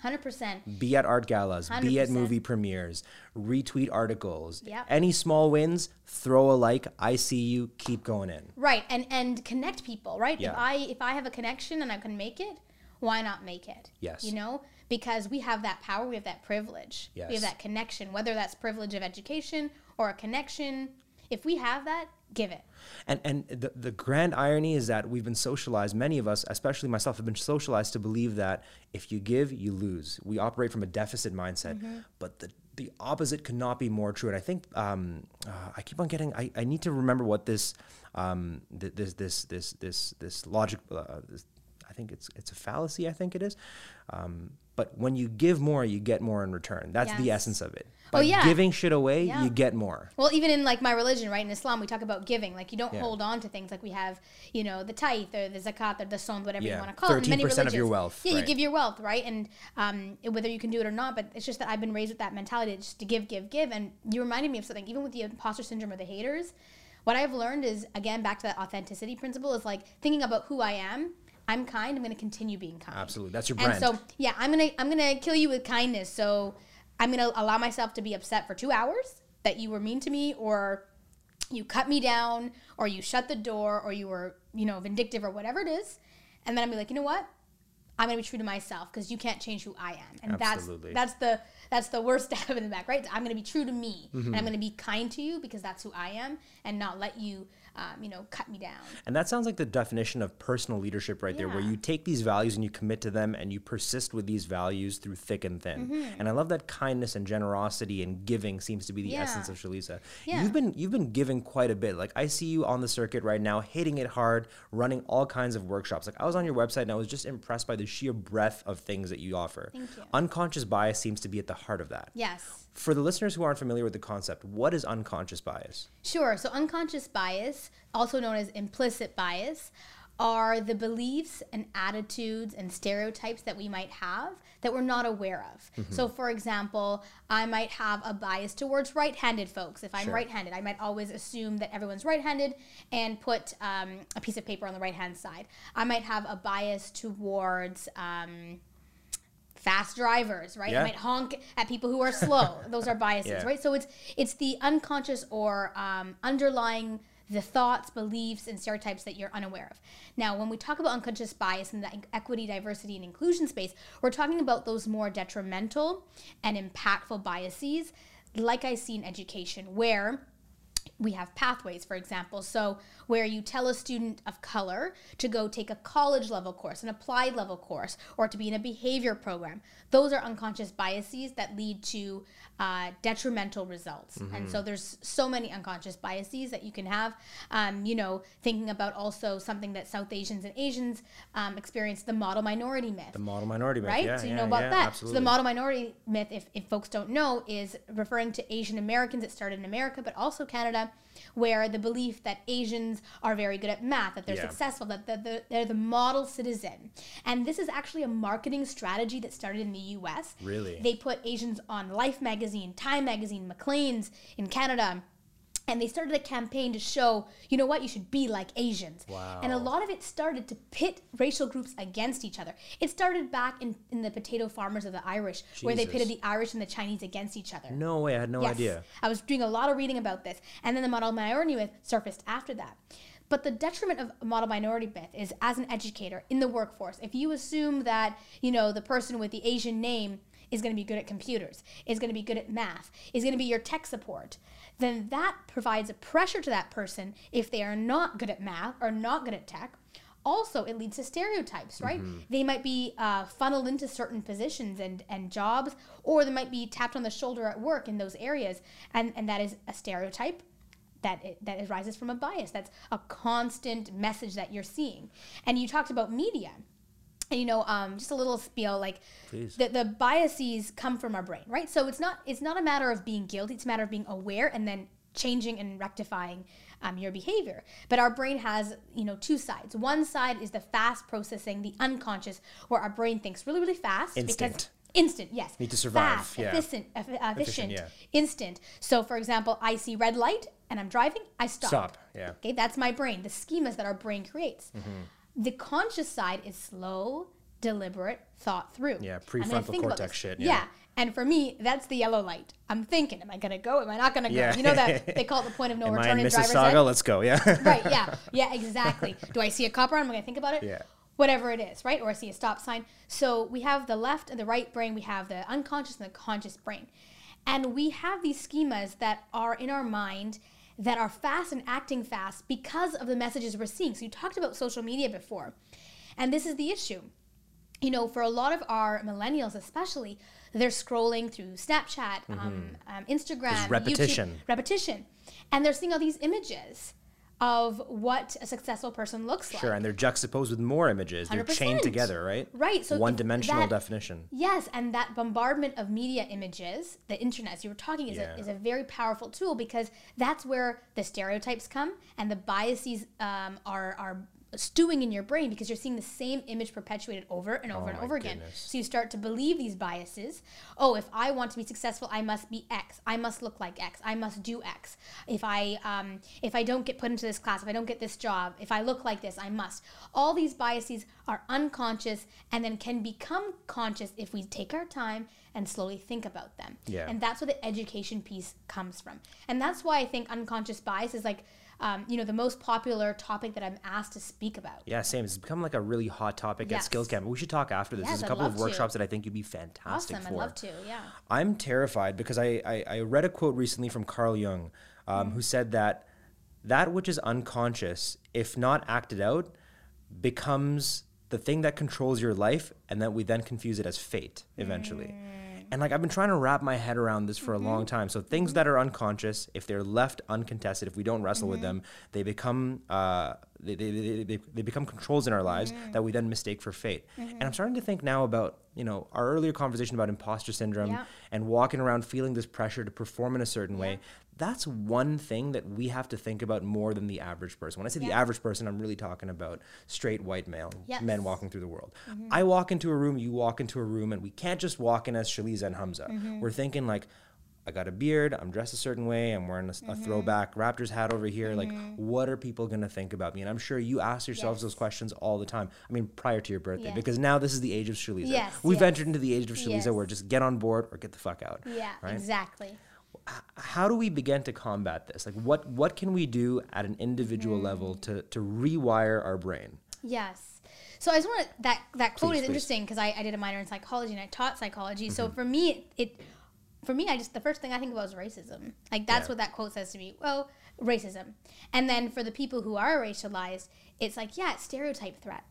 [SPEAKER 2] Hundred percent.
[SPEAKER 1] be at art galas, 100%. be at movie premieres, retweet articles.
[SPEAKER 2] Yep.
[SPEAKER 1] Any small wins, throw a like. I see you. Keep going in.
[SPEAKER 2] Right, and and connect people. Right.
[SPEAKER 1] Yeah.
[SPEAKER 2] If I if I have a connection and I can make it, why not make it?
[SPEAKER 1] Yes.
[SPEAKER 2] You know, because we have that power, we have that privilege,
[SPEAKER 1] Yes.
[SPEAKER 2] we have that connection. Whether that's privilege of education or a connection, if we have that, give it.
[SPEAKER 1] And and the the grand irony is that we've been socialized. Many of us, especially myself, have been socialized to believe that if you give, you lose. We operate from a deficit mindset.
[SPEAKER 2] Mm-hmm.
[SPEAKER 1] But the the opposite could not be more true. And I think um, uh, I keep on getting. I, I need to remember what this um, th- this this this this this logic. Uh, this, I think it's it's a fallacy. I think it is. Um, but when you give more, you get more in return. That's the essence of it.
[SPEAKER 2] Oh, yeah.
[SPEAKER 1] giving shit away,
[SPEAKER 2] Yeah.
[SPEAKER 1] you get more.
[SPEAKER 2] Well, even in like my religion, right? In Islam, we talk about giving. Like you don't
[SPEAKER 1] Yeah.
[SPEAKER 2] hold on to things. Like we have, you know, the tithe or the zakat or the son, whatever you want to call it. in Many
[SPEAKER 1] 13% of your wealth,
[SPEAKER 2] Yeah, you give your wealth, right? And um, whether you can do it or not, but it's just that I've been raised with that mentality, just to give, give, give. And you reminded me of something. Even with the imposter syndrome or the haters, what I've learned is again back to that authenticity principle is like thinking about who I am. I'm kind. I'm going to continue being kind.
[SPEAKER 1] Absolutely, that's your brand.
[SPEAKER 2] And so, yeah, I'm gonna I'm gonna kill you with kindness. So I'm gonna allow myself to be upset for two hours that you were mean to me, or you cut me down, or you shut the door, or you were you know vindictive, or whatever it is, and then I'm be like, you know what? I'm gonna be true to myself because you can't change who I am, and
[SPEAKER 1] Absolutely.
[SPEAKER 2] that's that's the that's the worst stab in the back, right? I'm gonna be true to me,
[SPEAKER 1] Mm-hmm.
[SPEAKER 2] and I'm gonna be kind to you because that's who I am, and not let you, um, you know, cut me down.
[SPEAKER 1] And that sounds like the definition of personal leadership right there, where you take these values and you commit to them and you persist with these values through thick and thin.
[SPEAKER 2] Mm-hmm.
[SPEAKER 1] And I love that kindness and generosity and giving seems to be the
[SPEAKER 2] Yeah.
[SPEAKER 1] essence of Shaliza.
[SPEAKER 2] Yeah.
[SPEAKER 1] You've been you've been giving quite a bit. Like I see you on the circuit right now, hitting it hard, running all kinds of workshops. Like I was on your website and I was just impressed by the sheer breadth of things that you offer.
[SPEAKER 2] Thank you.
[SPEAKER 1] Unconscious bias seems to be at the heart of that.
[SPEAKER 2] Yes.
[SPEAKER 1] For the listeners who aren't familiar with the concept, what is unconscious bias?
[SPEAKER 2] Sure. So, unconscious bias, also known as implicit bias, are the beliefs and attitudes and stereotypes that we might have that we're not aware of.
[SPEAKER 1] Mm-hmm.
[SPEAKER 2] So, for example, I might have a bias towards right handed folks. If I'm
[SPEAKER 1] Sure.
[SPEAKER 2] right handed, I might always assume that everyone's right handed and put um, a piece of paper on the right hand side. I might have a bias towards. Um, fast drivers, right?
[SPEAKER 1] Yeah.
[SPEAKER 2] Might honk at people who are slow. Those are biases,
[SPEAKER 1] Yeah.
[SPEAKER 2] right? So it's it's the unconscious or um, underlying the thoughts, beliefs, and stereotypes that you're unaware of. Now, when we talk about unconscious bias in the equity, diversity, and inclusion space, we're talking about those more detrimental and impactful biases, like I see in education, where we have pathways, for example. So, where you tell a student of color to go take a college level course, an applied level course, or to be in a behavior program, those are unconscious biases that lead to uh, detrimental results. And so, there's so many unconscious biases that you can have. Um, you know, thinking about also something that South Asians and Asians um, experience the model minority myth
[SPEAKER 1] The model minority myth.
[SPEAKER 2] right?
[SPEAKER 1] Yeah,
[SPEAKER 2] so you
[SPEAKER 1] yeah,
[SPEAKER 2] know about
[SPEAKER 1] yeah,
[SPEAKER 2] that.
[SPEAKER 1] Absolutely.
[SPEAKER 2] So the model minority myth, if, if folks don't know, is referring to Asian Americans. It started in America, but also Canada, where the belief that Asians are very good at math, that they're
[SPEAKER 1] Yeah.
[SPEAKER 2] successful, that they're the, they're the model citizen. And this is actually a marketing strategy that started in the U.S.
[SPEAKER 1] Really?
[SPEAKER 2] They put Asians on Life magazine, Time magazine, Maclean's in Canada. And they started a campaign to show, you know what, you should be like Asians.
[SPEAKER 1] Wow.
[SPEAKER 2] And a lot of it started to pit racial groups against each other. It started back in, in the potato farmers of the Irish, where they pitted the Irish and the Chinese against each other.
[SPEAKER 1] no way. I had no
[SPEAKER 2] Yes.
[SPEAKER 1] idea.
[SPEAKER 2] I was doing a lot of reading about this. And then the model minority myth surfaced after that. But the detriment of model minority myth is as an educator in the workforce, if you assume that, you know, the person with the Asian name is going to be good at computers, is going to be good at math, is going to be your tech support, then that provides a pressure to that person if they are not good at math or not good at tech. Also, it leads to stereotypes, right? They might be uh, funneled into certain positions and, and jobs, or they might be tapped on the shoulder at work in those areas, and, and that is a stereotype that it, that arises from a bias. That's a constant message that you're seeing. And you talked about media. You know, um, just a little spiel, like
[SPEAKER 1] Please.
[SPEAKER 2] the, the biases come from our brain, right? So it's not it's not a matter of being guilty; it's a matter of being aware and then changing and rectifying um, your behavior. But our brain has you know two sides. One side is the fast processing, the unconscious, where our brain thinks really really fast because
[SPEAKER 1] Instinct.
[SPEAKER 2] instant, yes,
[SPEAKER 1] Need to survive,
[SPEAKER 2] fast,
[SPEAKER 1] yeah.
[SPEAKER 2] efficient, eff- efficient,
[SPEAKER 1] yeah.
[SPEAKER 2] instant. So, for example, I see red light and I'm driving, I stop.
[SPEAKER 1] Stop. Yeah.
[SPEAKER 2] Okay, that's my brain, the schemas that our brain creates.
[SPEAKER 1] Mm-hmm.
[SPEAKER 2] The conscious side is slow, deliberate, thought through.
[SPEAKER 1] Yeah, prefrontal cortex shit,
[SPEAKER 2] Yeah.
[SPEAKER 1] yeah.
[SPEAKER 2] And for me, that's the yellow light. I'm thinking, am I gonna go? Am I not gonna go?
[SPEAKER 1] Yeah.
[SPEAKER 2] You know that they call it the point of no
[SPEAKER 1] Am I
[SPEAKER 2] return
[SPEAKER 1] in
[SPEAKER 2] in driver's
[SPEAKER 1] Mississauga?
[SPEAKER 2] ed?
[SPEAKER 1] Let's go. Yeah.
[SPEAKER 2] right, yeah. Yeah, exactly. Do I see a cop around? Am I gonna think about it?
[SPEAKER 1] Yeah.
[SPEAKER 2] Whatever it is, right? Or I see a stop sign. So we have the left and the right brain, we have the unconscious and the conscious brain. And we have these schemas that are in our mind that are fast and acting fast because of the messages we're seeing. So you talked about social media before. And this is the issue you know, for a lot of our millennials, especially, they're scrolling through Snapchat, um, um, Instagram,
[SPEAKER 1] Mm-hmm. repetition.
[SPEAKER 2] YouTube, repetition, and they're seeing all these images of what a successful person looks like.
[SPEAKER 1] Sure, and they're juxtaposed with more images. They're chained together, right?
[SPEAKER 2] Right, so
[SPEAKER 1] one dimensional
[SPEAKER 2] that-
[SPEAKER 1] definition.
[SPEAKER 2] Yes, and that bombardment of media images, the internet, as you were talking, is,
[SPEAKER 1] Yeah.
[SPEAKER 2] a, is a very powerful tool because that's where the stereotypes come and the biases um, are are stewing in your brain because you're seeing the same image perpetuated over and over and
[SPEAKER 1] Oh my
[SPEAKER 2] over again. So you start to believe these biases. Oh, if I want to be successful, I must be X. I must look like X. I must do X. If I um, if I don't get put into this class, if I don't get this job, if I look like this, I must. All these biases are unconscious and then can become conscious if we take our time and slowly think about them.
[SPEAKER 1] Yeah.
[SPEAKER 2] And that's where the education piece comes from. And that's why I think unconscious bias is like, um, you know, the most popular topic that I'm asked to speak about.
[SPEAKER 1] Yeah, same. It's become like a really hot topic
[SPEAKER 2] Yes.
[SPEAKER 1] at Skills Camp. We should talk after this.
[SPEAKER 2] Yes,
[SPEAKER 1] There's a couple of
[SPEAKER 2] love to.
[SPEAKER 1] workshops that I think you'd be fantastic
[SPEAKER 2] Awesome.
[SPEAKER 1] for.
[SPEAKER 2] I'd love to. Yeah.
[SPEAKER 1] I'm terrified because I, I, I read a quote recently from Carl Jung um, who said that that which is unconscious, if not acted out, becomes the thing that controls your life, and that we then confuse it as fate eventually. And like I've been trying to wrap my head around this for a long mm-hmm. time. So things that are unconscious, if they're left uncontested, if we don't wrestle with mm-hmm. them, they become uh, they, they, they, they, they become controls in our lives mm-hmm. that we then mistake for fate. And I'm starting to think now about you know our earlier conversation about imposter syndrome
[SPEAKER 2] Yeah.
[SPEAKER 1] and walking around feeling this pressure to perform in a certain way. That's one thing that we have to think about more than the average person. When I say the average person, I'm really talking about straight white male
[SPEAKER 2] Yes.
[SPEAKER 1] men walking through the world. Mm-hmm. I walk into a room, you walk into a room, and we can't just walk in as Shaliza and Hamza. Mm-hmm. We're thinking like, I got a beard, I'm dressed a certain way, I'm wearing a mm-hmm. throwback Raptors hat over here. Like, what are people gonna think about me? And I'm sure you ask yourselves
[SPEAKER 2] Yes.
[SPEAKER 1] those questions all the time. I mean, prior to your birthday, because now this is the age of Shaliza.
[SPEAKER 2] Yes,
[SPEAKER 1] We've entered into the age of Shaliza where just get on board or get the fuck out.
[SPEAKER 2] Yeah.
[SPEAKER 1] Right?
[SPEAKER 2] Exactly.
[SPEAKER 1] How do we begin to combat this? Like, what what can we do at an
[SPEAKER 2] Mm.
[SPEAKER 1] individual level to to rewire our brain?
[SPEAKER 2] Yes. So I just want that that quote
[SPEAKER 1] Please,
[SPEAKER 2] is
[SPEAKER 1] please.
[SPEAKER 2] interesting because I, I did a minor in psychology and I taught psychology.
[SPEAKER 1] Mm-hmm.
[SPEAKER 2] So for me, it, it for me, I just the first thing I think about is racism. Like that's
[SPEAKER 1] Yeah.
[SPEAKER 2] what that quote says to me. Well, racism. And then for the people who are racialized, it's like yeah, it's stereotype threat.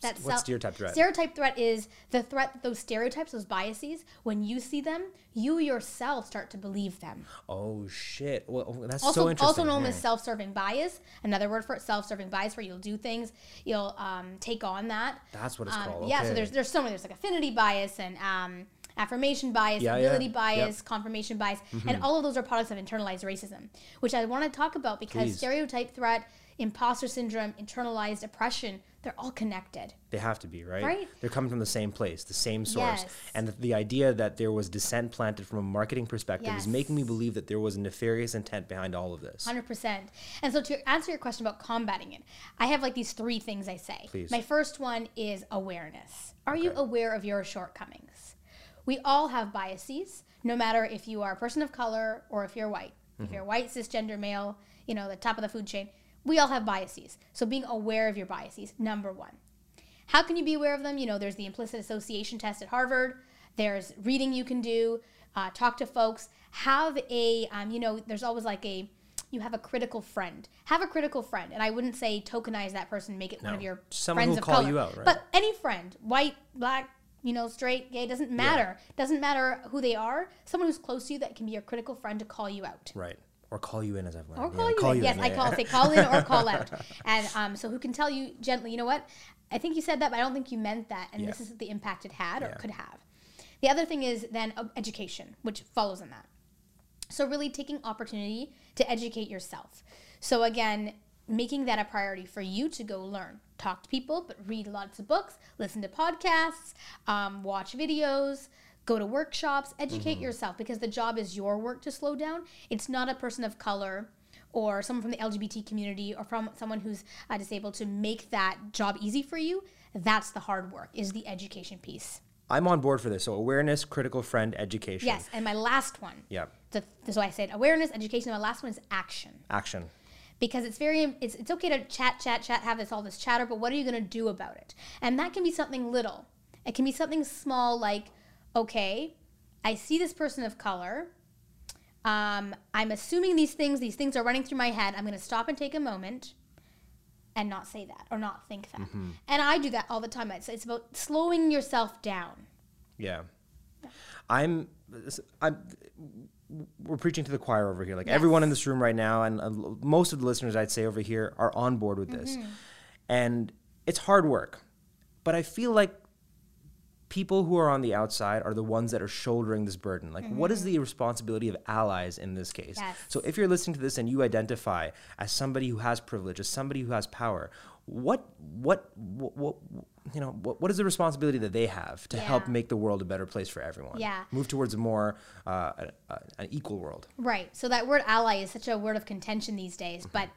[SPEAKER 2] That's
[SPEAKER 1] what's stereotype threat?
[SPEAKER 2] Stereotype threat is the threat that those stereotypes, those biases, when you see them, you yourself start to believe them.
[SPEAKER 1] Oh shit! Well, that's
[SPEAKER 2] also,
[SPEAKER 1] so interesting.
[SPEAKER 2] also known
[SPEAKER 1] Yeah.
[SPEAKER 2] as self-serving bias. Another word for it, self-serving bias, where you'll do things, you'll um, take on that.
[SPEAKER 1] That's what it's
[SPEAKER 2] Um,
[SPEAKER 1] called.
[SPEAKER 2] Yeah, so there's there's so many. There's like affinity bias and um, affirmation bias,
[SPEAKER 1] Yeah, yeah.
[SPEAKER 2] ability
[SPEAKER 1] Yep.
[SPEAKER 2] bias, confirmation bias, and all of those are products of internalized racism, which I want to talk about because
[SPEAKER 1] Please.
[SPEAKER 2] stereotype threat, imposter syndrome, internalized oppression, they're all connected.
[SPEAKER 1] They have to be, right?
[SPEAKER 2] Right.
[SPEAKER 1] They're coming from the same place, the same source.
[SPEAKER 2] Yes.
[SPEAKER 1] And the, the idea that there was dissent planted from a marketing perspective is making me believe that there was a nefarious intent behind all of this.
[SPEAKER 2] Hundred percent. And so to answer your question about combating it, I have like these three things I say.
[SPEAKER 1] Please.
[SPEAKER 2] My first one is awareness. Are you aware of your shortcomings? We all have biases, no matter if you are a person of color or if you're white.
[SPEAKER 1] Mm-hmm.
[SPEAKER 2] If you're white, cisgender male, you know, the top of the food chain, we all have biases. So being aware of your biases, number one. How can you be aware of them? You know, there's the implicit association test at Harvard. There's reading you can do. Uh, talk to folks. Have a, um, you know, there's always like a, you have a critical friend. Have a critical friend, and I wouldn't say tokenize that person, make it one of your
[SPEAKER 1] Someone
[SPEAKER 2] friends of
[SPEAKER 1] call
[SPEAKER 2] color.
[SPEAKER 1] you out, right?
[SPEAKER 2] But any friend, white, black, you know, straight, gay, doesn't matter. Doesn't matter who they are. Someone who's close to you that can be your critical friend to call you out.
[SPEAKER 1] Right. Or call you in, as I've learned.
[SPEAKER 2] Or
[SPEAKER 1] Yeah,
[SPEAKER 2] call you in. yes,
[SPEAKER 1] in,
[SPEAKER 2] I call say call in or call out. And um, so who can tell you gently, you know what? I think you said that, but I don't think you meant that, and this is the impact it had or
[SPEAKER 1] Yeah.
[SPEAKER 2] could have. The other thing is then uh, education, which follows in that. So really taking opportunity to educate yourself. So again, making that a priority for you to go learn. Talk to people, but read lots of books, listen to podcasts, um, watch videos, go to workshops, educate yourself because the job is your work to slow down. It's not a person of color or someone from the LGBT community or from someone who's uh, disabled to make that job easy for you. That's the hard work, is the education piece.
[SPEAKER 1] I'm on board for this. So awareness, critical friend, education.
[SPEAKER 2] Yes, and my last one.
[SPEAKER 1] Yeah.
[SPEAKER 2] So, so I said awareness, education, and my last one is action.
[SPEAKER 1] Action.
[SPEAKER 2] because it's very it's, it's okay to chat chat chat have this all this chatter but what are you going to do about it and that can be something little it can be something small like okay i see this person of color. Um, i'm assuming these things these things are running through my head. I'm going to stop and take a moment and not say that or not think that. And i do that all the time. It's, it's about slowing yourself down.
[SPEAKER 1] Yeah. I'm, I'm, we're preaching to the choir over here. Like everyone in this room right now, and uh, most of the listeners I'd say over here are on board with this, and it's hard work, but I feel like people who are on the outside are the ones that are shouldering this burden. Like, what is mm-hmm. the responsibility of allies in this case?
[SPEAKER 2] Yes.
[SPEAKER 1] So, if you're listening to this and you identify as somebody who has privilege, as somebody who has power, what, what, what, what you know, what, what is the responsibility that they have to help make the world a better place for everyone?
[SPEAKER 2] Yeah.
[SPEAKER 1] Move towards a more uh, a, a, uh, an equal world.
[SPEAKER 2] Right. So that word ally is such a word of contention these days. Mm-hmm. But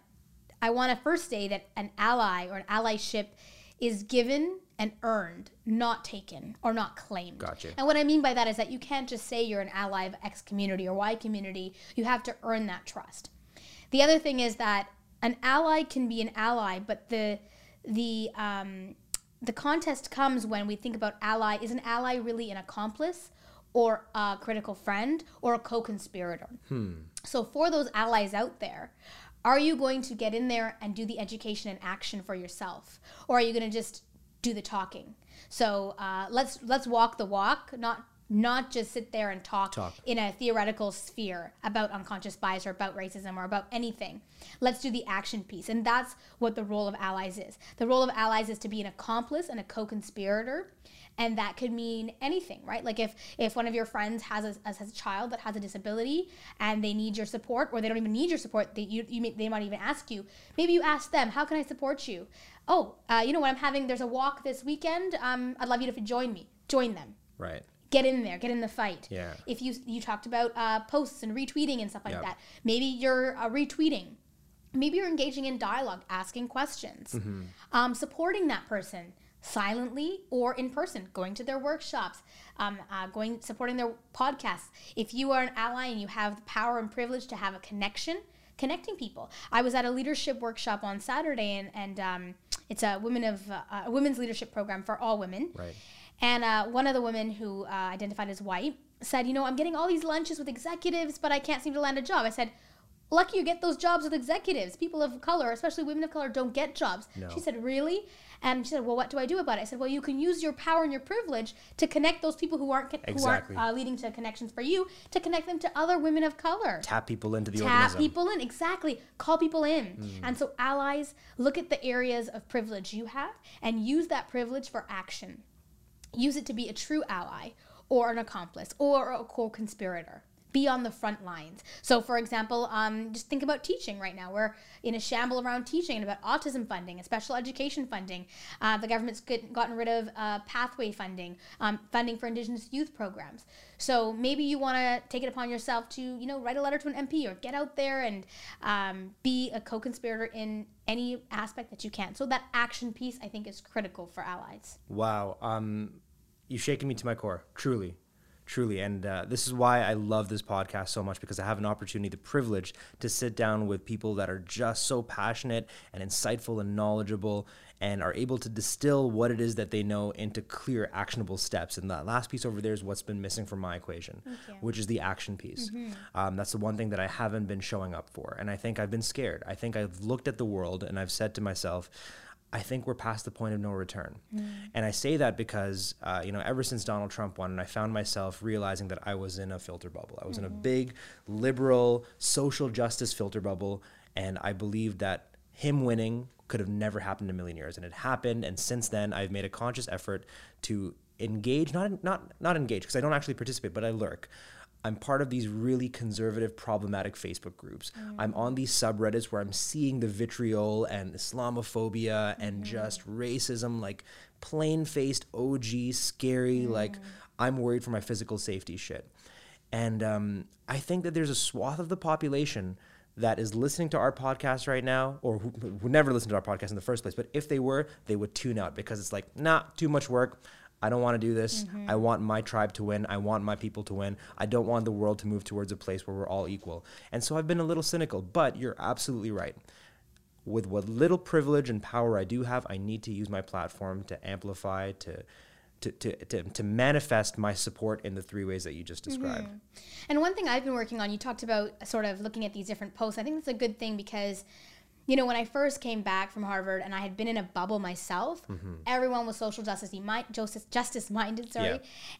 [SPEAKER 2] I want to first say that an ally or an allyship is given and earned, not taken or not claimed.
[SPEAKER 1] Gotcha.
[SPEAKER 2] And what I mean by that is that you can't just say you're an ally of X community or Y community. You have to earn that trust. The other thing is that an ally can be an ally, but the the um, the contest comes when we think about ally. Is an ally really an accomplice, or a critical friend, or a co-conspirator? So for those allies out there, are you going to get in there and do the education and action for yourself, or are you going to just do the talking? So uh, let's let's walk the walk, not not just sit there and talk,
[SPEAKER 1] Talk.
[SPEAKER 2] in a theoretical sphere about unconscious bias or about racism or about anything. Let's do the action piece, and that's what the role of allies is. The role of allies is to be an accomplice and a co-conspirator and that could mean anything right like if if one of your friends has a, has a child that has a disability and they need your support or they don't even need your support they, you, you may, they might even ask you maybe you ask them how can i support you oh uh, you know what i'm having there's a walk this weekend um, i'd love you to join me join them
[SPEAKER 1] Right.
[SPEAKER 2] get in there get in the fight
[SPEAKER 1] Yeah.
[SPEAKER 2] if you you talked about uh, posts and retweeting and stuff like
[SPEAKER 1] Yep.
[SPEAKER 2] that maybe you're uh, retweeting maybe you're engaging in dialogue asking questions
[SPEAKER 1] Mm-hmm.
[SPEAKER 2] um, supporting that person silently or in person going to their workshops um, uh, going supporting their podcasts if you are an ally and you have the power and privilege to have a connection connecting people i was at a leadership workshop on saturday and, and um, it's a women of uh, a women's leadership program for all women
[SPEAKER 1] Right.
[SPEAKER 2] and uh, one of the women who uh, identified as white said, You know, I'm getting all these lunches with executives, but I can't seem to land a job. I said, Lucky you get those jobs with executives. People of color, especially women of color, don't get jobs.
[SPEAKER 1] No.
[SPEAKER 2] She said, Really? And she said, Well, what do I do about it? I said, Well, you can use your power and your privilege to connect those people who aren't,
[SPEAKER 1] Exactly.
[SPEAKER 2] who aren't uh, leading to connections for you to connect them to other women of color
[SPEAKER 1] Tap people into the organization.
[SPEAKER 2] tap
[SPEAKER 1] organism.
[SPEAKER 2] people in exactly call people in and so allies look at the areas of privilege you have and use that privilege for action use it to be a true ally or an accomplice or a co-conspirator be on the front lines. So for example um, just think about teaching right now. We're in a shamble around teaching and about autism funding and special education funding. Uh, the government's get, gotten rid of uh, pathway funding um, funding for indigenous youth programs. So maybe you want to take it upon yourself to you know write a letter to an mp or get out there and um, be a co-conspirator in any aspect that you can. So that action piece i think is critical for allies.
[SPEAKER 1] Wow. Um, you've shaken me to my core, truly. Truly. And uh, this is why I love this podcast so much because I have an opportunity, the privilege to sit down with people that are just so passionate and insightful and knowledgeable and are able to distill what it is that they know into clear, actionable steps. And that last piece over there is what's been missing from my equation, which is the action piece. Um, that's the one thing that I haven't been showing up for. And I think I've been scared. I think I've looked at the world and I've said to myself, I think we're past the point of no return. And I say that because, uh, you know, ever since Donald Trump won, and I found myself realizing that I was in a filter bubble. I was in a big liberal social justice filter bubble. And I believed that him winning could have never happened in a million years. And it happened. And since then, I've made a conscious effort to engage, not, not, not engage, because I don't actually participate, but I lurk. I'm part of these really conservative, problematic Facebook groups. Mm. I'm on these subreddits where I'm seeing the vitriol and Islamophobia and mm-hmm. just racism, like plain faced OG, scary, mm. like I'm worried for my physical safety shit. And um, I think that there's a swath of the population that is listening to our podcast right now, or who would never listen to our podcast in the first place. But if they were, they would tune out because it's like, nah, too much work. I don't want to do this. I mm-hmm. want my tribe to win. I want my people to win. I don't want the world to move towards a place where we're all equal. And so I've been a little cynical, but you're absolutely right. With what little privilege and power I do have, I need to use my platform to amplify, to to, to, to, to manifest my support in the three ways that you just mm-hmm. described.
[SPEAKER 2] And one thing I've been working on, you talked about sort of looking at these different posts. I think that's a good thing because you know, when I first came back from Harvard and I had been in a bubble myself, everyone was social justice mind, justice, justice minded, sorry,
[SPEAKER 1] Yeah.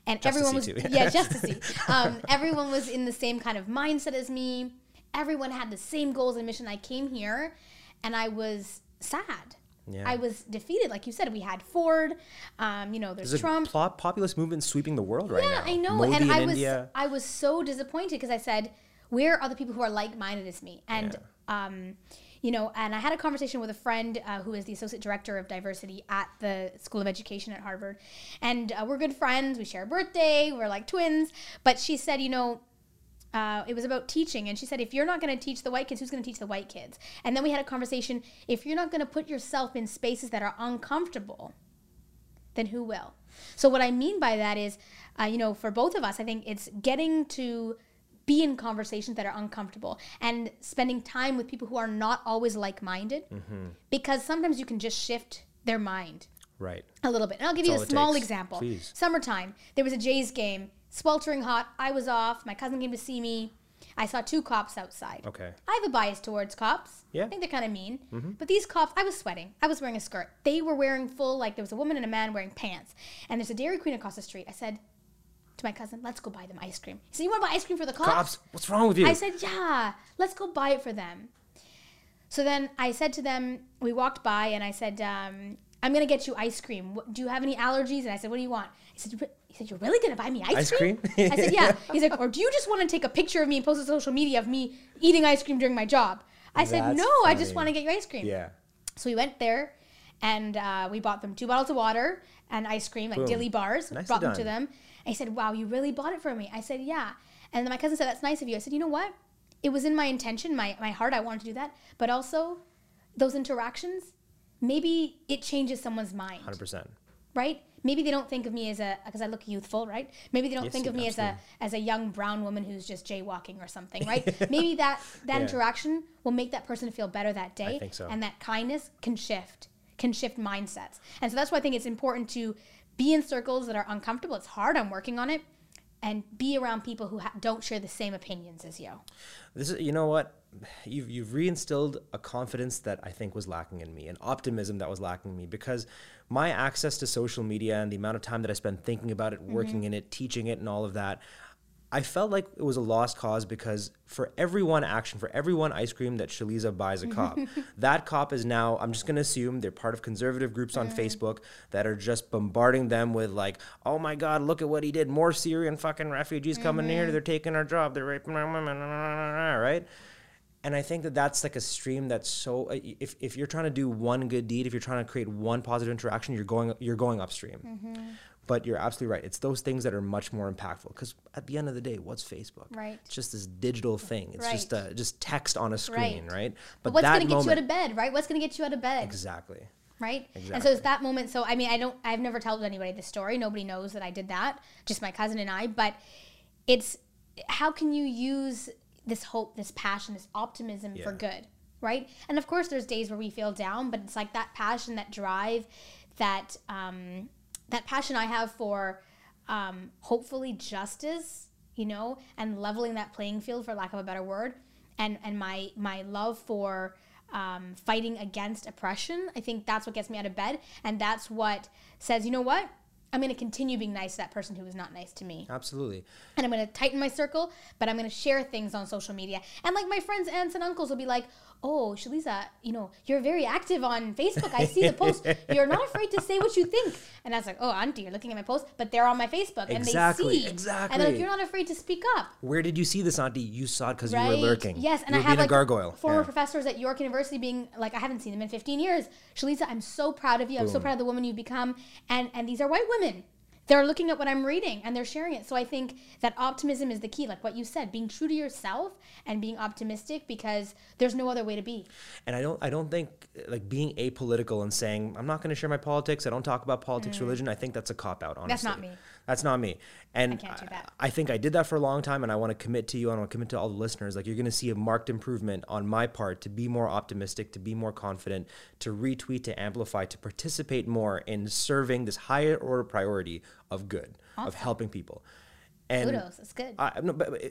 [SPEAKER 2] and everyone was
[SPEAKER 1] too.
[SPEAKER 2] yeah, justice. Um, everyone was in the same kind of mindset as me. Everyone had the same goals and mission. I came here, and I was sad.
[SPEAKER 1] Yeah.
[SPEAKER 2] I was defeated, like you said. We had Ford, um, you know, there's,
[SPEAKER 1] There's
[SPEAKER 2] Trump.
[SPEAKER 1] a pop- populist movement sweeping the world right
[SPEAKER 2] Yeah,
[SPEAKER 1] now.
[SPEAKER 2] I know,
[SPEAKER 1] Modi
[SPEAKER 2] and
[SPEAKER 1] in
[SPEAKER 2] I was
[SPEAKER 1] India.
[SPEAKER 2] I was so disappointed because I said, "Where are the people who are like-minded as me?" And um, you know, and I had a conversation with a friend uh, who is the associate director of diversity at the School of Education at Harvard, and uh, we're good friends. We share a birthday. We're like twins. But she said, you know. Uh, it was about teaching, and she said, "If you're not going to teach the white kids, who's going to teach the white kids?" And then we had a conversation. If you're not going to put yourself in spaces that are uncomfortable, then who will? So what I mean by that is, uh, you know, for both of us, I think it's getting to be in conversations that are uncomfortable and spending time with people who are not always like-minded,
[SPEAKER 1] Mm-hmm.
[SPEAKER 2] because sometimes you can just shift their mind
[SPEAKER 1] right.
[SPEAKER 2] a little bit. And I'll give you a small
[SPEAKER 1] takes.
[SPEAKER 2] example.
[SPEAKER 1] Please.
[SPEAKER 2] Summertime, there was a Jays game, sweltering hot. I was off. My cousin came to see me. I saw two cops outside.
[SPEAKER 1] Okay.
[SPEAKER 2] I have a bias towards cops.
[SPEAKER 1] Yeah.
[SPEAKER 2] I think they're kind of mean. But these cops, I was sweating. I was wearing a skirt. They were wearing full, like there was a woman and a man wearing pants. And there's a Dairy Queen across the street. I said to my cousin, let's go buy them ice cream. He said, you want to buy ice cream for the cops?
[SPEAKER 1] Cops, what's wrong with you?
[SPEAKER 2] I said, yeah, let's go buy it for them. So then I said to them, we walked by and I said, um, I'm going to get you ice cream. What, do you have any allergies? And I said, what do you want? He said, "You re- he said, you're really going to buy me ice,
[SPEAKER 1] Ice
[SPEAKER 2] cream?
[SPEAKER 1] cream?
[SPEAKER 2] I said, yeah. He's like, or do you just want to take a picture of me and post it on social media of me eating ice cream during my job? I said,
[SPEAKER 1] That's
[SPEAKER 2] no, I just want to get you ice cream.
[SPEAKER 1] yeah.
[SPEAKER 2] So we went there and uh, we bought them two bottles of water and ice cream, like
[SPEAKER 1] Boom.
[SPEAKER 2] dilly bars.
[SPEAKER 1] Nicely
[SPEAKER 2] brought them to them. He said, Wow, you really bought it for me. I said, Yeah. And then my cousin said, That's nice of you. I said, You know what? It was in my intention, my, my heart, I wanted to do that. But also, those interactions, maybe it changes someone's mind,
[SPEAKER 1] 100%.
[SPEAKER 2] right? Maybe they don't think of me as a because I look youthful, right? Maybe they don't
[SPEAKER 1] Yes,
[SPEAKER 2] think of me as a as a young brown woman who's just jaywalking or something, right? Maybe that that
[SPEAKER 1] Yeah.
[SPEAKER 2] interaction will make that person feel better that day,
[SPEAKER 1] think so.
[SPEAKER 2] and that kindness can shift can shift mindsets. And so that's why I think it's important to be in circles that are uncomfortable. It's hard. I'm working on it, and be around people who ha- don't share the same opinions as you.
[SPEAKER 1] This is, you know what? You've, you've reinstilled a confidence that I think was lacking in me, an optimism that was lacking in me, because my access to social media and the amount of time that I spend thinking about it, working mm-hmm. in it, teaching it, and all of that, I felt like it was a lost cause because for every one action, for every one ice cream that Shaliza buys a cop, that cop is now, I'm just going to assume they're part of conservative groups on Facebook that are just bombarding them with, like, oh my God, look at what he did. More Syrian fucking refugees coming here. They're taking our job. They're raping our women, right? And I think that that's like a stream that's so. uh, If, if you're trying to do one good deed, if you're trying to create one positive interaction, you're going you're going upstream. But you're absolutely right. It's those things that are much more impactful. Because at the end of the day, what's Facebook?
[SPEAKER 2] Right.
[SPEAKER 1] It's just this digital thing. It's just uh, just text on a screen,
[SPEAKER 2] Right.
[SPEAKER 1] right?
[SPEAKER 2] But what's
[SPEAKER 1] that
[SPEAKER 2] going to get you out of bed, right? What's going to get you out of bed?
[SPEAKER 1] Exactly.
[SPEAKER 2] right? Exactly. And so it's that moment. So I mean, I don't, I've never told anybody this story. Nobody knows that I did that. Just my cousin and I. But it's how can you use this hope, this passion, this optimism for good, right? And of course, there's days where we feel down, but it's like that passion, that drive, that um, that passion I have for um, hopefully justice, you know, and leveling that playing field, for lack of a better word, and and my my love for um, fighting against oppression. I think that's what gets me out of bed, and that's what says, you know what, I'm going to continue being nice to that person who was not nice to me,
[SPEAKER 1] Absolutely.
[SPEAKER 2] and I'm going to tighten my circle, but I'm going to share things on social media, and like my friends, aunts, and uncles will be like. Oh, Shaliza, you know, you're very active on Facebook. I see the post. You're not afraid to say what you think. And I was like, oh, auntie, you're looking at my post, but they're on my Facebook and
[SPEAKER 1] Exactly,
[SPEAKER 2] they see.
[SPEAKER 1] exactly.
[SPEAKER 2] And they're like, you're not afraid to speak up.
[SPEAKER 1] Where did you see this, Auntie? You saw it because you were lurking.
[SPEAKER 2] Yes, and
[SPEAKER 1] you
[SPEAKER 2] I have like
[SPEAKER 1] a gargoyle.
[SPEAKER 2] former
[SPEAKER 1] Yeah.
[SPEAKER 2] professors at York University being like, I haven't seen them in 15 years. Shaliza, I'm so proud of you. I'm so proud of the woman you've become. And and these are white women. They're looking at what I'm reading and they're sharing it. So I think that optimism is the key, like what you said, being true to yourself and being optimistic because there's no other way to be.
[SPEAKER 1] and I don't I don't think like being apolitical and saying I'm not going to share my politics. I don't talk about politics, religion. I think that's a cop out. Honestly,
[SPEAKER 2] Mm. That's not me.
[SPEAKER 1] That's not me. And
[SPEAKER 2] I can't do that.
[SPEAKER 1] I, think I did that for a long time, and I want to commit to you. and I want to commit to all the listeners. Like you're going to see a marked improvement on my part to be more optimistic, to be more confident, to retweet, to amplify, to participate more in serving this higher order priority of good, of helping people. And
[SPEAKER 2] Kudos. That's good.
[SPEAKER 1] I, no, but but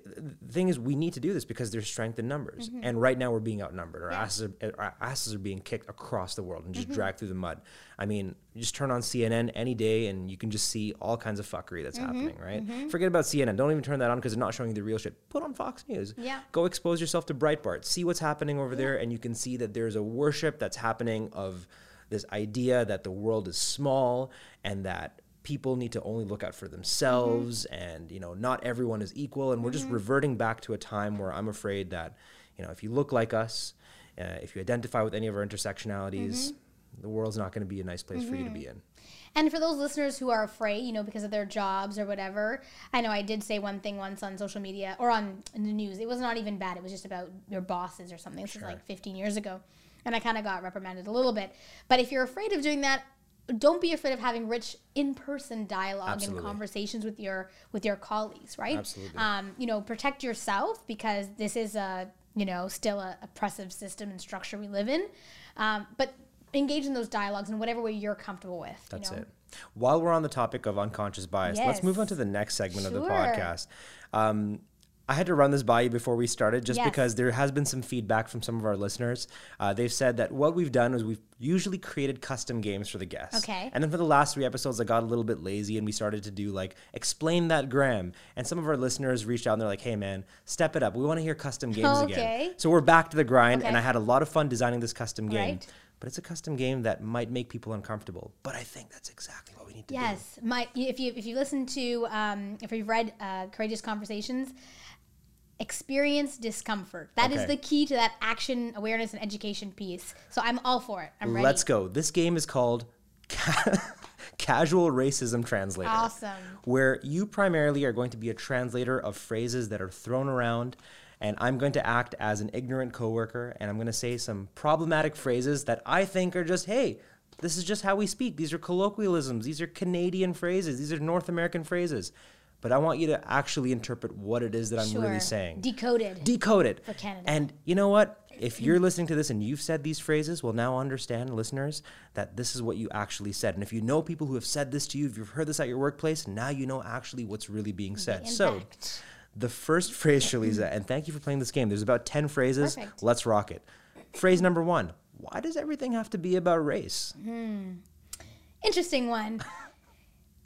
[SPEAKER 1] the thing is, we need to do this because there's strength in numbers,
[SPEAKER 2] Mm-hmm.
[SPEAKER 1] and right now we're being outnumbered. Our asses, are, our asses are being kicked across the world and
[SPEAKER 2] Mm-hmm.
[SPEAKER 1] just dragged through the mud. I mean, just turn on CNN any day, and you can just see all kinds of fuckery that's
[SPEAKER 2] Mm-hmm.
[SPEAKER 1] happening. Right? Forget about CNN. Don't even turn that on because they're not showing you the real shit. Put on Fox News.
[SPEAKER 2] Yeah.
[SPEAKER 1] Go expose yourself to Breitbart. See what's happening over there, and you can see that there's a worship that's happening of this idea that the world is small and that people need to only look out for mm-hmm. themselves and you know not everyone is equal and we're just mm-hmm. reverting back to a time where i'm afraid that you know if you look like us uh, if you identify with any of our intersectionalities mm-hmm. the world's not going to be a nice place for you to be in
[SPEAKER 2] And for those listeners who are afraid, you know, because of their jobs or whatever, I know I did say one thing once on social media or on in the news. It was not even bad. It was just about your bosses or something. This was like 15 years ago. And I kind of got reprimanded a little bit. But if you're afraid of doing that, don't be afraid of having rich in-person dialogue
[SPEAKER 1] Absolutely.
[SPEAKER 2] and conversations with your with your colleagues, right?
[SPEAKER 1] Absolutely.
[SPEAKER 2] Um, you know, protect yourself because this is a you know still a oppressive system and structure we live in. Um, but engage in those dialogues in whatever way you're comfortable with.
[SPEAKER 1] That's
[SPEAKER 2] you know?
[SPEAKER 1] it. While we're on the topic of unconscious bias, let's move on to the next segment of the podcast. Um, I had to run this by you before we started just
[SPEAKER 2] Yes.
[SPEAKER 1] because there has been some feedback from some of our listeners. Uh, they've said that what we've done is we've usually created custom games for the guests.
[SPEAKER 2] Okay.
[SPEAKER 1] And then for the last three episodes, I got a little bit lazy and we started to do like, explain that Graham. And some of our listeners reached out and they're like, hey man, step it up. We want to hear custom games again. So we're back to the grind and I had a lot of fun designing this custom game.
[SPEAKER 2] Right.
[SPEAKER 1] But it's a custom game that might make people uncomfortable. But I think that's exactly what we need to do.
[SPEAKER 2] Yes, my if you if you listen to um, if you've read uh, Courageous Conversations, experience discomfort. That is
[SPEAKER 1] Okay.
[SPEAKER 2] the key to that action awareness and education piece. So I'm all for it. I'm ready.
[SPEAKER 1] Let's go. This game is called Ca- Casual Racism Translator.
[SPEAKER 2] Awesome.
[SPEAKER 1] Where you primarily are going to be a translator of phrases that are thrown around, and I'm going to act as an ignorant coworker, and I'm going to say some problematic phrases that I think are just, hey, this is just how we speak. These are colloquialisms. These are Canadian phrases. These are North American phrases. But I want you to actually interpret what it is that I'm
[SPEAKER 2] Sure.
[SPEAKER 1] really saying
[SPEAKER 2] Decoded.
[SPEAKER 1] Decoded.
[SPEAKER 2] For Canada.
[SPEAKER 1] And you know what? If you're listening to this and you've said these phrases, well, now understand, listeners, that this is what you actually said. And if you know people who have said this to you, if you've heard this at your workplace, now you know actually what's really being said. So, the first phrase, Shaliza, and thank you for playing this game. There's about 10 phrases.
[SPEAKER 2] Perfect.
[SPEAKER 1] Let's rock it. Phrase number one Why does everything have to be about race? Hmm.
[SPEAKER 2] Interesting one.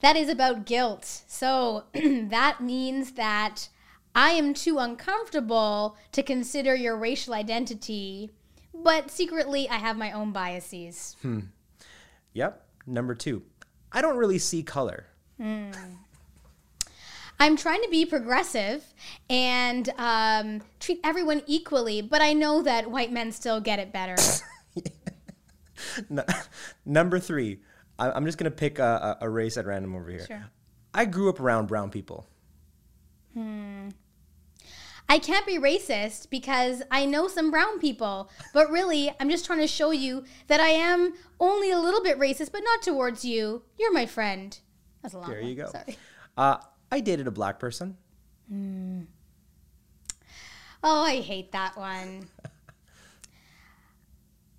[SPEAKER 2] that is about guilt. So that means that I am too uncomfortable to consider your racial identity, but secretly I have my own biases.
[SPEAKER 1] Yep. Number two I don't really see color.
[SPEAKER 2] I'm trying to be progressive and um, treat everyone equally, but I know that white men still get it better.
[SPEAKER 1] N- number three I'm just going to pick a, a race at random over here.
[SPEAKER 2] Sure.
[SPEAKER 1] I grew up around brown people. Hmm.
[SPEAKER 2] I can't be racist because I know some brown people, but really, I'm just trying to show you that I am only a little bit racist, but not towards you. You're my friend. That's a long
[SPEAKER 1] There
[SPEAKER 2] one.
[SPEAKER 1] you go.
[SPEAKER 2] Sorry.
[SPEAKER 1] Uh, I dated a black person.
[SPEAKER 2] Oh, I hate that one.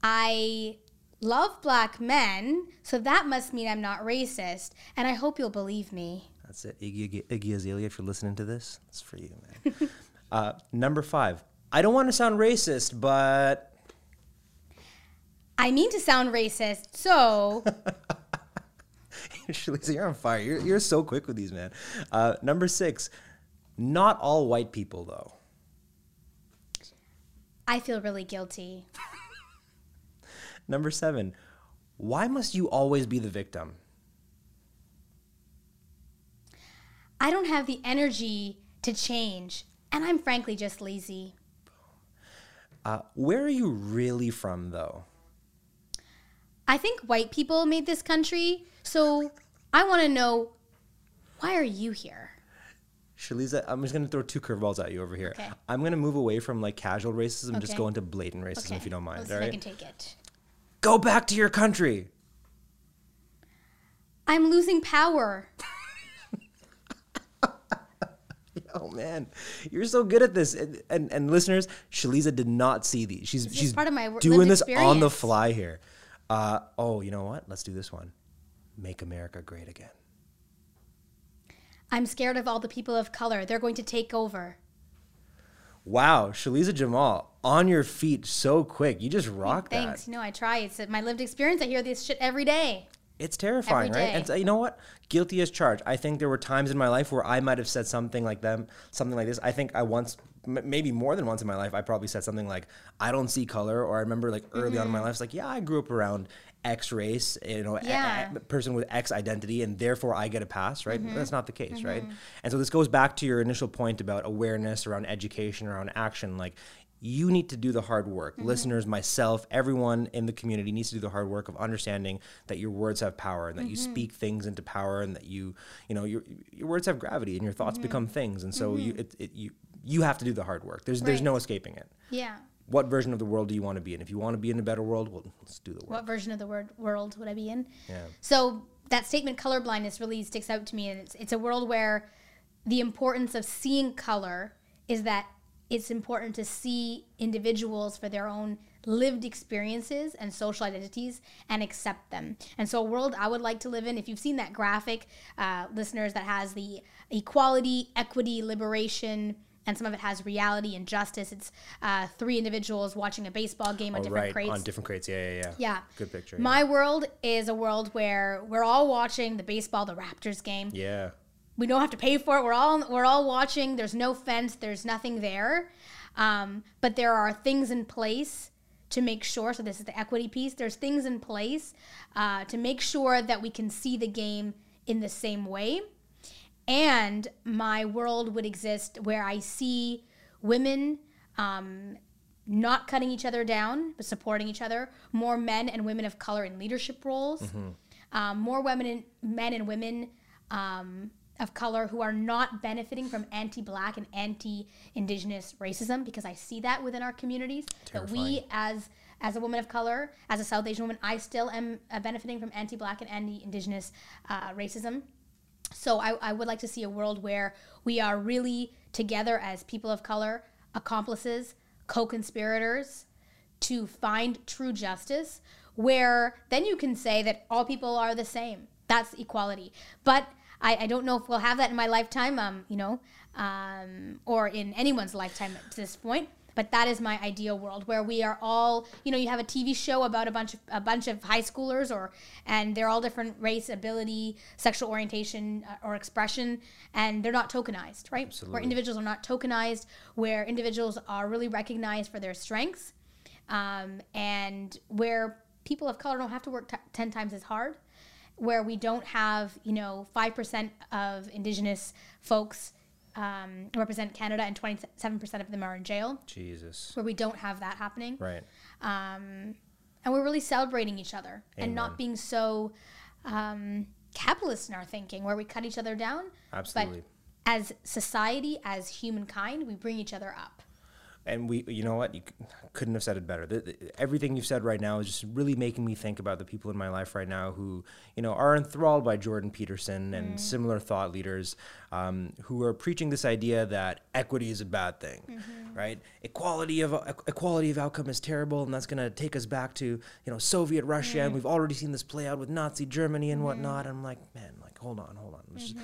[SPEAKER 2] I love black men, so that must mean I'm not racist, and I hope you'll believe me.
[SPEAKER 1] That's it. Iggy, Iggy, Azalea, if you're listening to this, it's for you, man. uh, number five. I don't want to sound racist, but
[SPEAKER 2] I mean to sound racist, so
[SPEAKER 1] Shaliza, you're on fire. You're, you're so quick with these, man. Uh, number six. Not all white people, though.
[SPEAKER 2] I feel really guilty.
[SPEAKER 1] Number seven. Why must you always be the victim?
[SPEAKER 2] I don't have the energy to change, and I'm frankly just lazy.
[SPEAKER 1] Uh, where are you really from, though?
[SPEAKER 2] I think white people made this country, so I want to know why are you here?
[SPEAKER 1] Shaliza, I'm just gonna throw two curveballs at you over here.
[SPEAKER 2] Okay.
[SPEAKER 1] I'm gonna move away from like casual racism and just go into blatant racism if you don't mind.
[SPEAKER 2] Let's
[SPEAKER 1] all
[SPEAKER 2] if I can take it.
[SPEAKER 1] Go back to your country.
[SPEAKER 2] I'm losing power.
[SPEAKER 1] Oh man, you're so good at this. And and, and listeners, Shaliza did not see these. She's she's
[SPEAKER 2] part of my
[SPEAKER 1] doing this on the fly here. Uh, oh, you know what? Let's do this one. Make America great again.
[SPEAKER 2] I'm scared of all the people of color. They're going to take over.
[SPEAKER 1] Wow, Shaliza Jamal, on your feet so quick. You just rock
[SPEAKER 2] Thanks.
[SPEAKER 1] that.
[SPEAKER 2] You know, I try. It's my lived experience. I hear this shit every day.
[SPEAKER 1] It's terrifying, right? And so, you know what? Guilty as charged. I think there were times in my life where I might have said something like them, something like this. I think I once, m- maybe more than once in my life, I probably said something like, "I don't see color," or I remember like early on in my mm-hmm. life, it's like, "Yeah, I grew up around X race, you know, a- a- a person with X identity, and therefore I get a pass." Right? Mm-hmm. That's not the case, right? Mm-hmm. And so this goes back to your initial point about awareness around education, around action, like. You need to do the hard work. Mm-hmm. Listeners, myself, everyone in the community needs to do the hard work of understanding that your words have power and that you speak things into power and that you, you know, your your words have gravity and your thoughts become things. And so you it, it, you you have to do the hard work. There's there's no escaping it.
[SPEAKER 2] Yeah.
[SPEAKER 1] What version of the world do you want to be in? If you want to be in a better world, well, let's do the work.
[SPEAKER 2] What version of the word world would I be in?
[SPEAKER 1] Yeah.
[SPEAKER 2] So that statement, colorblindness, really sticks out to me, and it's it's a world where the importance of seeing color is that it's important to see individuals for their own lived experiences and social identities and accept them. And so, a world I would like to live in, if you've seen that graphic, uh, listeners, that has the equality, equity, liberation, and some of it has reality and justice. It's uh, three individuals watching a baseball game on
[SPEAKER 1] Oh,
[SPEAKER 2] different
[SPEAKER 1] right,
[SPEAKER 2] crates.
[SPEAKER 1] on different crates. Yeah, yeah, yeah.
[SPEAKER 2] Yeah.
[SPEAKER 1] Good picture.
[SPEAKER 2] My world is a world where we're all watching the baseball, the Raptors game.
[SPEAKER 1] yeah. yeah.
[SPEAKER 2] We don't have to pay for it. We're all we're all watching. There's no fence. There's nothing there, um, but there are things in place to make sure. So this is the equity piece. There's things in place uh, to make sure that we can see the game in the same way. And my world would exist where I see women um, not cutting each other down, but supporting each other. More men and women of color in leadership roles. Um, more women, and, men and women um, of color who are not benefiting from anti-black and anti-indigenous racism, because I see that within our communities. That we, as as a woman of color, as a South Asian woman, I still am uh, benefiting from anti-black and anti-indigenous uh, racism. So I, I would like to see a world where we are really together as people of color, accomplices, co-conspirators to find true justice, where then you can say that all people are the same. That's equality. But I, I don't know if we'll have that in my lifetime, um, you know, um, or in anyone's lifetime at this point. But that is my ideal world where we are all, you know, you have a TV show about a bunch of a bunch of high schoolers, or and they're all different race, ability, sexual orientation, uh, or expression, and they're not tokenized, right?
[SPEAKER 1] Absolutely.
[SPEAKER 2] Where individuals are not tokenized, where individuals are really recognized for their strengths, um, and where people of color don't have to work t- ten times as hard, where we don't have, you know, five percent of Indigenous folks um, represent Canada, and twenty-seven percent of them are in jail
[SPEAKER 1] Jesus.
[SPEAKER 2] where we don't have that happening.
[SPEAKER 1] Right.
[SPEAKER 2] Um, and we're really celebrating each other and not being so um, capitalist in our thinking, where we cut each other down.
[SPEAKER 1] Absolutely.
[SPEAKER 2] But as society, as humankind, we bring each other up.
[SPEAKER 1] And we you know what? You couldn't have said it better. The, the- everything you've said right now is just really making me think about the people in my life right now who you know are enthralled by jordan peterson and mm-hmm. similar thought leaders um, who are preaching this idea that equity is a bad thing mm-hmm. right? Equality of equality of outcome is terrible and that's going to take us back to you know soviet russia and mm-hmm. we've already seen this play out with nazi germany and whatnot. And i'm like man like hold on hold on. Let's just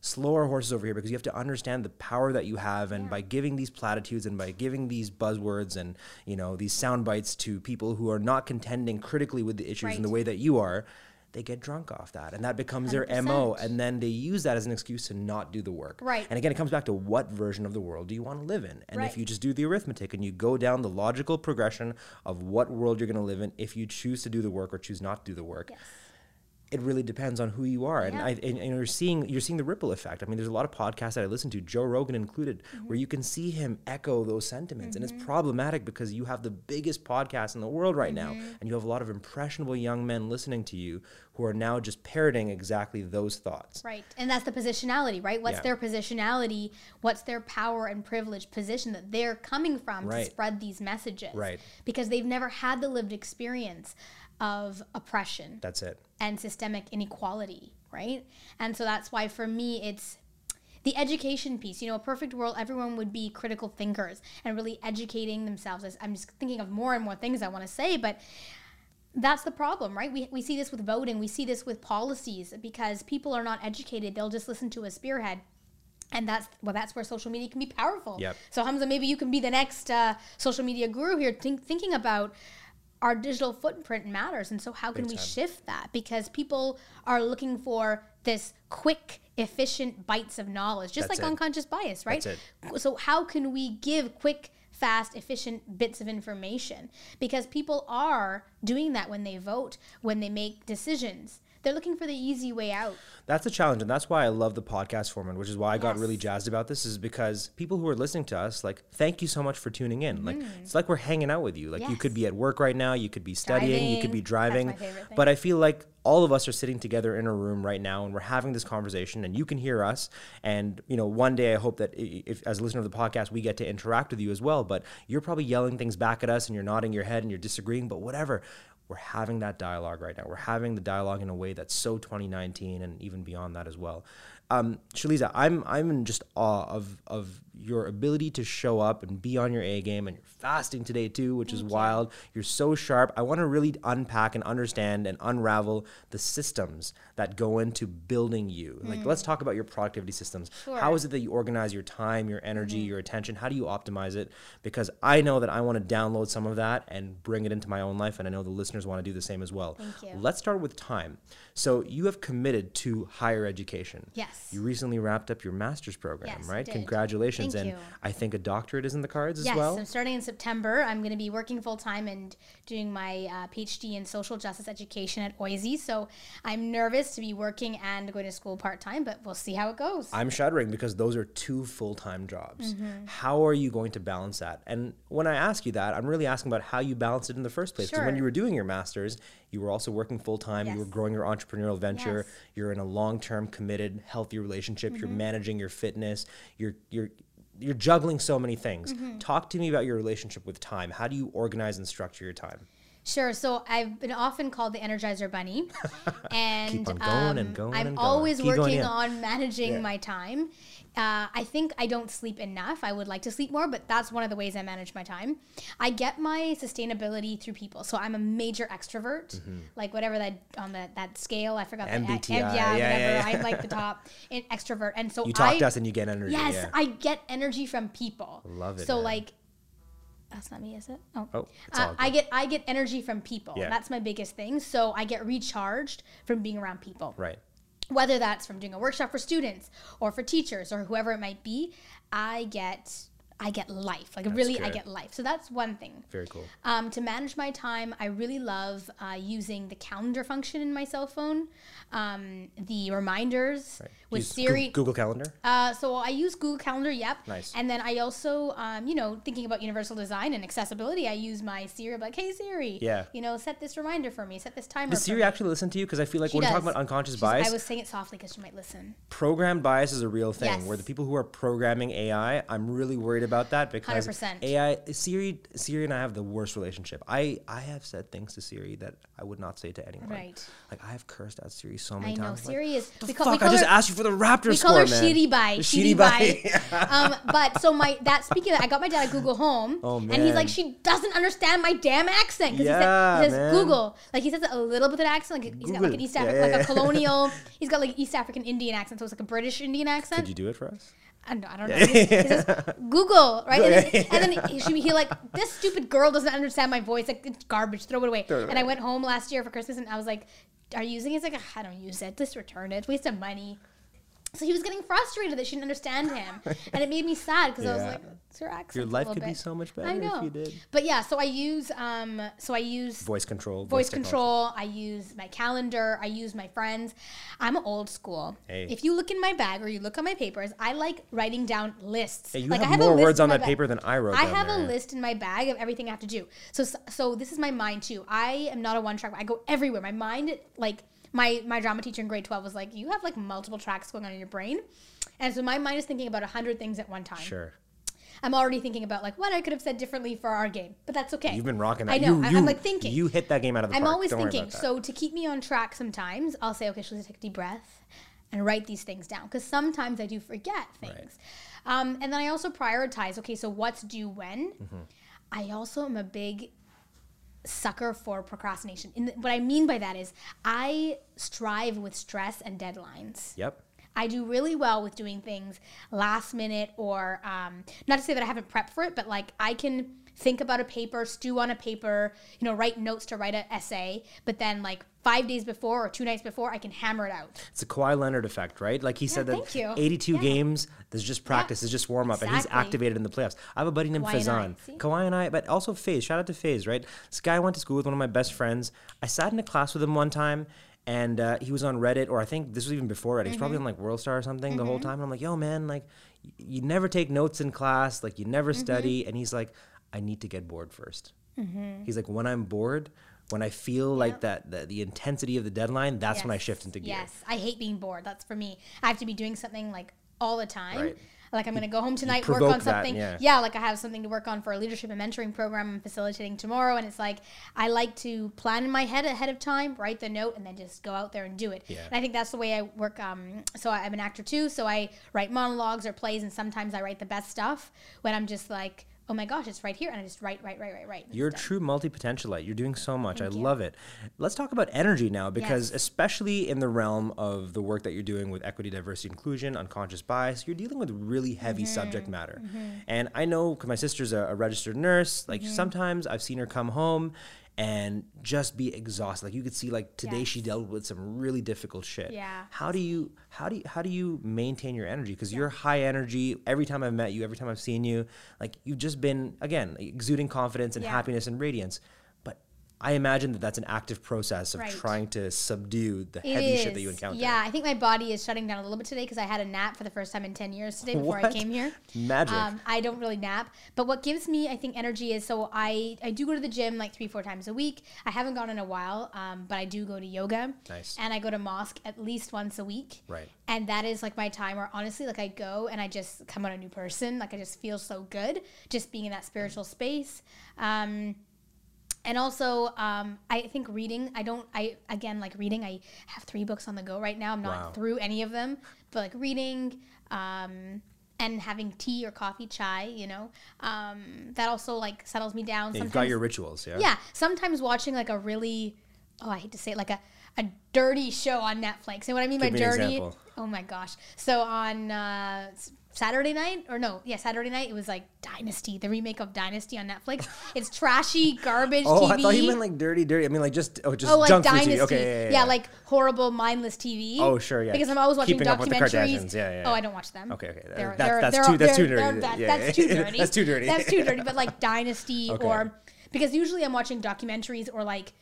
[SPEAKER 1] slow our horses over here because you have to understand the power that you have and by giving these platitudes and by giving these buzzwords and you know these sound bites to people who are not contending critically with the issues in the way that you are they get drunk off that and that becomes their mo and then they use that as an excuse to not do the work
[SPEAKER 2] Right.
[SPEAKER 1] and again it comes back to what version of the world do you want to live in and
[SPEAKER 2] Right.
[SPEAKER 1] if you just do the arithmetic and you go down the logical progression of what world you're going to live in if you choose to do the work or choose not to do the work
[SPEAKER 2] Yes.
[SPEAKER 1] It really depends on who you are and
[SPEAKER 2] Yeah.
[SPEAKER 1] I and, and you're seeing you're seeing the ripple effect. I mean there's a lot of podcasts that I listen to, Joe Rogan included,
[SPEAKER 2] Mm-hmm.
[SPEAKER 1] where you can see him echo those sentiments and it's problematic because you have the biggest podcast in the world right now
[SPEAKER 2] Mm-hmm.
[SPEAKER 1] and you have a lot of impressionable young men listening to you who are now just parroting exactly those thoughts.
[SPEAKER 2] Right. And that's the positionality, right? What's
[SPEAKER 1] Yeah.
[SPEAKER 2] their positionality? What's their power and privilege position that they're coming from
[SPEAKER 1] Right.
[SPEAKER 2] to spread these messages?
[SPEAKER 1] Right.
[SPEAKER 2] Because they've never had the lived experience of oppression.
[SPEAKER 1] That's it.
[SPEAKER 2] and systemic inequality, right? And so that's why for me it's the education piece. You know, a perfect world, everyone would be critical thinkers and really educating themselves. I'm just thinking of more and more things I want to say, but that's the problem, right? We, we see this with voting, we see this with policies because people are not educated. They'll just listen to a spearhead and that's well that's where social media can be powerful
[SPEAKER 1] Yep.
[SPEAKER 2] so hamza maybe you can be the next uh, social media guru here think, thinking about our digital footprint matters. And so how can
[SPEAKER 1] Big
[SPEAKER 2] we
[SPEAKER 1] time.
[SPEAKER 2] shift that? Because people are looking for this quick efficient bites of knowledge just
[SPEAKER 1] That's
[SPEAKER 2] like
[SPEAKER 1] it.
[SPEAKER 2] unconscious bias right? So how can we give quick fast efficient bits of information? Because people are doing that when they vote when they make decisions they're looking for the easy way out
[SPEAKER 1] That's a challenge, and that's why I love the podcast format, which is why I got really jazzed about this. Is because people who are listening to us, like, thank you so much for tuning in. Like, mm. it's like we're hanging out with you. Like, you could. Be at work right now, you could be studying, you could be
[SPEAKER 2] Driving.
[SPEAKER 1] driving.
[SPEAKER 2] That's my favorite thing.
[SPEAKER 1] But I feel like all of us are sitting together in a room right now, and we're having this conversation, and you can hear us. And you know, one day I hope that if, as a listener of the podcast, we get to interact with you as well. But you're probably yelling things back at us, and you're nodding your head, and you're disagreeing. But whatever. We're having that dialogue right now. We're having the dialogue in a way that's so 2019 and even beyond that as well. Um, Shaliza, I'm I'm in just awe of of your ability to show up and be on your A game, and you're fasting today too, which is wild. You're so sharp. I want to really unpack and understand and unravel the systems that go into building you. Like, let's hmm. talk about your productivity systems. How
[SPEAKER 2] Sure.
[SPEAKER 1] is it that you organize your time, your energy, hmm. your attention? How do you optimize it? Because I know that I want to download some of that and bring it into my own life, and I know the listeners want to do the same as well.
[SPEAKER 2] Thank you.
[SPEAKER 1] Let's start with time. So you have committed to higher education.
[SPEAKER 2] Yes.
[SPEAKER 1] You recently wrapped up your master's program,
[SPEAKER 2] Yes,
[SPEAKER 1] right?
[SPEAKER 2] did.
[SPEAKER 1] Congratulations.
[SPEAKER 2] Thank
[SPEAKER 1] and
[SPEAKER 2] you.
[SPEAKER 1] I think a doctorate is in the cards
[SPEAKER 2] Yes,
[SPEAKER 1] as well.
[SPEAKER 2] I'm starting in September. I'm going to be working full time and doing my uh, PhD in social justice education at OISE. So I'm nervous to be working and going to school part time, but we'll see how it goes.
[SPEAKER 1] I'm shuddering because those are two full time jobs.
[SPEAKER 2] Mm-hmm.
[SPEAKER 1] How are you going to balance that? And when I ask you that, I'm really asking about how you balance it in the first place. Because when you were doing your master's, you were also working full time, you were growing your entrepreneurial venture,
[SPEAKER 2] Yes. Mm-hmm.
[SPEAKER 1] you're in a long term, committed, healthy relationship, you're managing your fitness, you're, you're, you're juggling so many things.
[SPEAKER 2] Mm-hmm.
[SPEAKER 1] Talk to me about your relationship with time. How do you organize and structure your time?
[SPEAKER 2] Sure. So I've been often called the Energizer Bunny, and
[SPEAKER 1] on going and
[SPEAKER 2] um,
[SPEAKER 1] going
[SPEAKER 2] I'm
[SPEAKER 1] and
[SPEAKER 2] always
[SPEAKER 1] Keep
[SPEAKER 2] working
[SPEAKER 1] yeah.
[SPEAKER 2] on managing
[SPEAKER 1] Yeah.
[SPEAKER 2] my time. Uh, I think I don't sleep enough. I would like to sleep more, but that's one of the ways I manage my time. I get my sustainability through people. So I'm a major extrovert,
[SPEAKER 1] Mm-hmm.
[SPEAKER 2] like whatever that on that that scale. I forgot the
[SPEAKER 1] MBTI,
[SPEAKER 2] yeah,
[SPEAKER 1] yeah,
[SPEAKER 2] whatever.
[SPEAKER 1] yeah, yeah.
[SPEAKER 2] I'm like the top in extrovert, and so
[SPEAKER 1] You talk
[SPEAKER 2] I,
[SPEAKER 1] to us and you get energy.
[SPEAKER 2] Yes,
[SPEAKER 1] yeah.
[SPEAKER 2] I get energy from people.
[SPEAKER 1] Love it,
[SPEAKER 2] So
[SPEAKER 1] man.
[SPEAKER 2] like, that's not me, is it? Oh,
[SPEAKER 1] Oh,
[SPEAKER 2] Uh, I get I get energy from people.
[SPEAKER 1] Yeah.
[SPEAKER 2] That's my biggest thing. So I get recharged from being around people.
[SPEAKER 1] right.
[SPEAKER 2] Whether that's from doing a workshop for students or for teachers or whoever it might be, I get I get life. Like really, I get life. So that's one thing.
[SPEAKER 1] Very cool.
[SPEAKER 2] Um, to manage my time, I really love uh, using the calendar function in my cell phone, um, the reminders with
[SPEAKER 1] Use Goo-
[SPEAKER 2] Siri.
[SPEAKER 1] Google Calendar.
[SPEAKER 2] Uh, so I use Google Calendar, yep.
[SPEAKER 1] Nice.
[SPEAKER 2] And then I also, um, you know, thinking about universal design and accessibility, I use my Siri. I'm like, hey Siri,
[SPEAKER 1] Yeah.
[SPEAKER 2] you know, set this reminder for me, set this timer.
[SPEAKER 1] Does Siri actually listen to you? Because I feel like
[SPEAKER 2] She
[SPEAKER 1] when we're
[SPEAKER 2] talking
[SPEAKER 1] about unconscious
[SPEAKER 2] She's-
[SPEAKER 1] bias,
[SPEAKER 2] I was saying it softly because she might listen.
[SPEAKER 1] programmed bias is a real thing.
[SPEAKER 2] Yes.
[SPEAKER 1] Where the people who are programming AI, I'm really worried about that because
[SPEAKER 2] 100%.
[SPEAKER 1] AI, Siri, Siri and I have the worst relationship. I I have said things to Siri that I would not say to anyone.
[SPEAKER 2] Right.
[SPEAKER 1] Like I have cursed at Siri so many
[SPEAKER 2] I know
[SPEAKER 1] times. like,
[SPEAKER 2] Siri is.
[SPEAKER 1] the
[SPEAKER 2] we
[SPEAKER 1] fuck!
[SPEAKER 2] call,
[SPEAKER 1] I just
[SPEAKER 2] her,
[SPEAKER 1] asked you for the Raptor
[SPEAKER 2] we
[SPEAKER 1] score,
[SPEAKER 2] call her
[SPEAKER 1] man.
[SPEAKER 2] Shitty.
[SPEAKER 1] The
[SPEAKER 2] Shitty.
[SPEAKER 1] Bye.
[SPEAKER 2] um, but so my that speaking of that, I got my dad at Google Home,
[SPEAKER 1] Oh,
[SPEAKER 2] and he's like, she doesn't understand my damn accent because
[SPEAKER 1] Yeah,
[SPEAKER 2] he, said, he says Google, like he says a little bit of an accent, like he's got like an
[SPEAKER 1] Google.
[SPEAKER 2] East
[SPEAKER 1] Yeah,
[SPEAKER 2] African,
[SPEAKER 1] yeah,
[SPEAKER 2] like a colonial. he's got like East African Indian accent, so it's like a British Indian accent.
[SPEAKER 1] Could you do it for us?
[SPEAKER 2] I don't, I don't know. He says, Google, right? And then, and then he, she, he like, this stupid girl doesn't understand my voice. Like, it's garbage. Throw it away.
[SPEAKER 1] Throw it
[SPEAKER 2] And. I went home last year for Christmas and I was like, are you using it? He's like, I don't use it. Just return it. Waste of money. So he was getting frustrated that she didn't understand him. and it made me sad because I was like, it's your accent.
[SPEAKER 1] Your life could be so much better
[SPEAKER 2] I know.
[SPEAKER 1] if you did.
[SPEAKER 2] But yeah, so I use, um, so I use
[SPEAKER 1] Voice control.
[SPEAKER 2] voice
[SPEAKER 1] technology.
[SPEAKER 2] control. I use my calendar. I use my friends. I'm old school.
[SPEAKER 1] Hey.
[SPEAKER 2] If you look in my bag or you look on my papers, I like writing down lists.
[SPEAKER 1] Hey, you
[SPEAKER 2] like
[SPEAKER 1] have
[SPEAKER 2] I have a
[SPEAKER 1] more
[SPEAKER 2] list
[SPEAKER 1] words on that
[SPEAKER 2] bag.
[SPEAKER 1] paper than I wrote.
[SPEAKER 2] I have a list in my bag of everything I have to do. So so this is my mind too. I am not a one track. I go everywhere. My mind like my my drama teacher in grade 12 was like, "You have like multiple tracks going on in your brain." And so my mind is thinking about a 100 things at one time.
[SPEAKER 1] Sure.
[SPEAKER 2] I'm already thinking about like what I could have said differently for our game. But that's okay.
[SPEAKER 1] You've been rocking that.
[SPEAKER 2] I know.
[SPEAKER 1] You,
[SPEAKER 2] I-
[SPEAKER 1] you,
[SPEAKER 2] I'm like thinking.
[SPEAKER 1] You hit that game out of the
[SPEAKER 2] I'm
[SPEAKER 1] park.
[SPEAKER 2] always
[SPEAKER 1] Don't
[SPEAKER 2] thinking. So to keep me on track, sometimes I'll say, okay, I take a deep breath and write these things down because sometimes I do forget things. Um, and then I also prioritize. Okay, so what's due when?
[SPEAKER 1] Mm-hmm.
[SPEAKER 2] I also am a big sucker for procrastination. And what I mean by that is I strive with stress and deadlines.
[SPEAKER 1] Yep.
[SPEAKER 2] I do really well with doing things last minute or um, not to say that I haven't prepped for it, but like I can think about a paper, stew on a paper, you know, write notes to write an essay, but then like five days before or two nights before, I can hammer it out.
[SPEAKER 1] It's a Kawhi Leonard effect, right? Like he said that
[SPEAKER 2] thank you.
[SPEAKER 1] 82
[SPEAKER 2] Yeah.
[SPEAKER 1] games, there's just practice, it's just warm up, and he's activated in the playoffs. I have a buddy named
[SPEAKER 2] Kawhi and I,
[SPEAKER 1] Fazan.
[SPEAKER 2] see?
[SPEAKER 1] Kawhi and I, but also Faze. Shout out to Faze, right? This guy I went to school with, one of my best friends. I sat in a class with him one time. And uh, he was on Reddit, or I think this was even before Reddit. He's probably
[SPEAKER 2] Mm-hmm.
[SPEAKER 1] on like World Star or something the whole time. And I'm like, yo, man, like, y- you never take notes in class, like, you never
[SPEAKER 2] Mm-hmm.
[SPEAKER 1] study. And he's like, I need to get bored 1st
[SPEAKER 2] Mm-hmm.
[SPEAKER 1] He's like, when I'm bored, when I feel like that, the, the intensity of the deadline, that's when I shift into gear.
[SPEAKER 2] Yes, I hate being bored. That's for me. I have to be doing something like all the time.
[SPEAKER 1] Right.
[SPEAKER 2] Like I'm gonna go home tonight, work on
[SPEAKER 1] that,
[SPEAKER 2] something.
[SPEAKER 1] yeah.
[SPEAKER 2] like I have something to work on for a leadership and mentoring program I'm facilitating tomorrow, and it's like I like to plan in my head ahead of time, write the note, and then just go out there and do it.
[SPEAKER 1] Yeah.
[SPEAKER 2] And I think that's the way I work. Um, so I- I'm an actor too, so I write monologues or plays, and sometimes I write the best stuff when I'm just like, oh my gosh, it's right here, and I just write, write, write, write, write.
[SPEAKER 1] You're a true multi potentialite. You're doing so much. I
[SPEAKER 2] you.
[SPEAKER 1] love it. Let's talk about energy now, because
[SPEAKER 2] Yes.
[SPEAKER 1] especially in the realm of the work that you're doing with equity, diversity, inclusion, unconscious bias, you're dealing with really heavy
[SPEAKER 2] Mm-hmm.
[SPEAKER 1] subject matter. And I know because my sister's a, a registered nurse. Like
[SPEAKER 2] Mm-hmm.
[SPEAKER 1] sometimes I've seen her come home and just be exhausted. Like you could see, like today she dealt with some really difficult shit.
[SPEAKER 2] Yeah.
[SPEAKER 1] How do you how do you, how do you maintain your energy? Because you're high energy. Every time I've met you, every time I've seen you, like you've just been again exuding confidence and
[SPEAKER 2] Yeah.
[SPEAKER 1] happiness and radiance. I imagine that that's an active process of
[SPEAKER 2] Right.
[SPEAKER 1] trying to subdue the
[SPEAKER 2] It
[SPEAKER 1] heavy shit that you encounter.
[SPEAKER 2] Yeah, I think my body is shutting down a little bit today because I had a nap for the first time in 10 years today before I came here.
[SPEAKER 1] Magic.
[SPEAKER 2] Um, I don't really nap, but what gives me, I think, energy is so I, I do go to the gym like three, four times a week. I haven't gone in a while, um, but I do go to yoga.
[SPEAKER 1] Nice.
[SPEAKER 2] And I go to mosque at least once a week.
[SPEAKER 1] Right.
[SPEAKER 2] And that is like my time where honestly, like I go and I just come out a new person. Like I just feel so good just being in that spiritual space. Um, and also um, i think reading i don't i again like reading i have three books on the go right now. I'm not
[SPEAKER 1] Wow.
[SPEAKER 2] through any of them but like reading um, and having tea or coffee chai you know um, that also like settles me down.
[SPEAKER 1] You've got your rituals, yeah.
[SPEAKER 2] yeah sometimes watching like a really oh i hate to say it like a, a dirty show on netflix. And what i mean?
[SPEAKER 1] Give
[SPEAKER 2] by
[SPEAKER 1] me
[SPEAKER 2] dirty oh my gosh. So on uh, saturday night or no yeah saturday night it was like dynasty the remake of dynasty on netflix it's trashy garbage TV.
[SPEAKER 1] Oh,
[SPEAKER 2] TV.
[SPEAKER 1] I thought you meant like dirty, dirty. I mean, like just oh, just
[SPEAKER 2] Oh, like
[SPEAKER 1] junk
[SPEAKER 2] Dynasty.
[SPEAKER 1] TV. Okay, yeah, yeah, yeah.
[SPEAKER 2] like horrible, mindless TV.
[SPEAKER 1] Oh, sure, yeah.
[SPEAKER 2] Because I'm always watching
[SPEAKER 1] Keeping up with the
[SPEAKER 2] documentaries.
[SPEAKER 1] Yeah, yeah,
[SPEAKER 2] Oh. I don't watch them.
[SPEAKER 1] Okay, okay.
[SPEAKER 2] They're-
[SPEAKER 1] That's-
[SPEAKER 2] they're-
[SPEAKER 1] that's
[SPEAKER 2] they're-
[SPEAKER 1] too- that's too dirty.
[SPEAKER 2] that-
[SPEAKER 1] Yeah,
[SPEAKER 2] That's too dirty.
[SPEAKER 1] That's too dirty.
[SPEAKER 2] That's too dirty. But like Dynasty
[SPEAKER 1] Okay.
[SPEAKER 2] or because usually I'm watching documentaries or like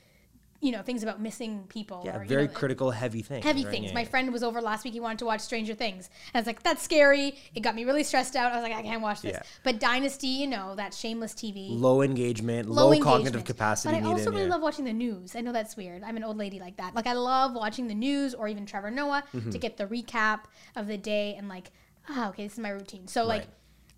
[SPEAKER 2] you know things about missing people.
[SPEAKER 1] yeah,
[SPEAKER 2] or, you
[SPEAKER 1] very
[SPEAKER 2] know,
[SPEAKER 1] critical, heavy things.
[SPEAKER 2] Heavy
[SPEAKER 1] right?
[SPEAKER 2] things.
[SPEAKER 1] Yeah,
[SPEAKER 2] My
[SPEAKER 1] yeah.
[SPEAKER 2] friend was over last week. He wanted to watch Stranger Things. And I was like, that's scary. It got me really stressed out. I was like, I can't watch this.
[SPEAKER 1] Yeah.
[SPEAKER 2] But Dynasty, you know, that shameless TV
[SPEAKER 1] low engagement,
[SPEAKER 2] low,
[SPEAKER 1] low,
[SPEAKER 2] engagement.
[SPEAKER 1] cognitive capacity
[SPEAKER 2] But I
[SPEAKER 1] needed.
[SPEAKER 2] also really
[SPEAKER 1] yeah.
[SPEAKER 2] love watching the news. I know that's weird. I'm an old lady like that. Like I love watching the news or even Trevor Noah
[SPEAKER 1] Mm-hmm.
[SPEAKER 2] to get the recap of the day and like, ah, okay, this is my routine. So like,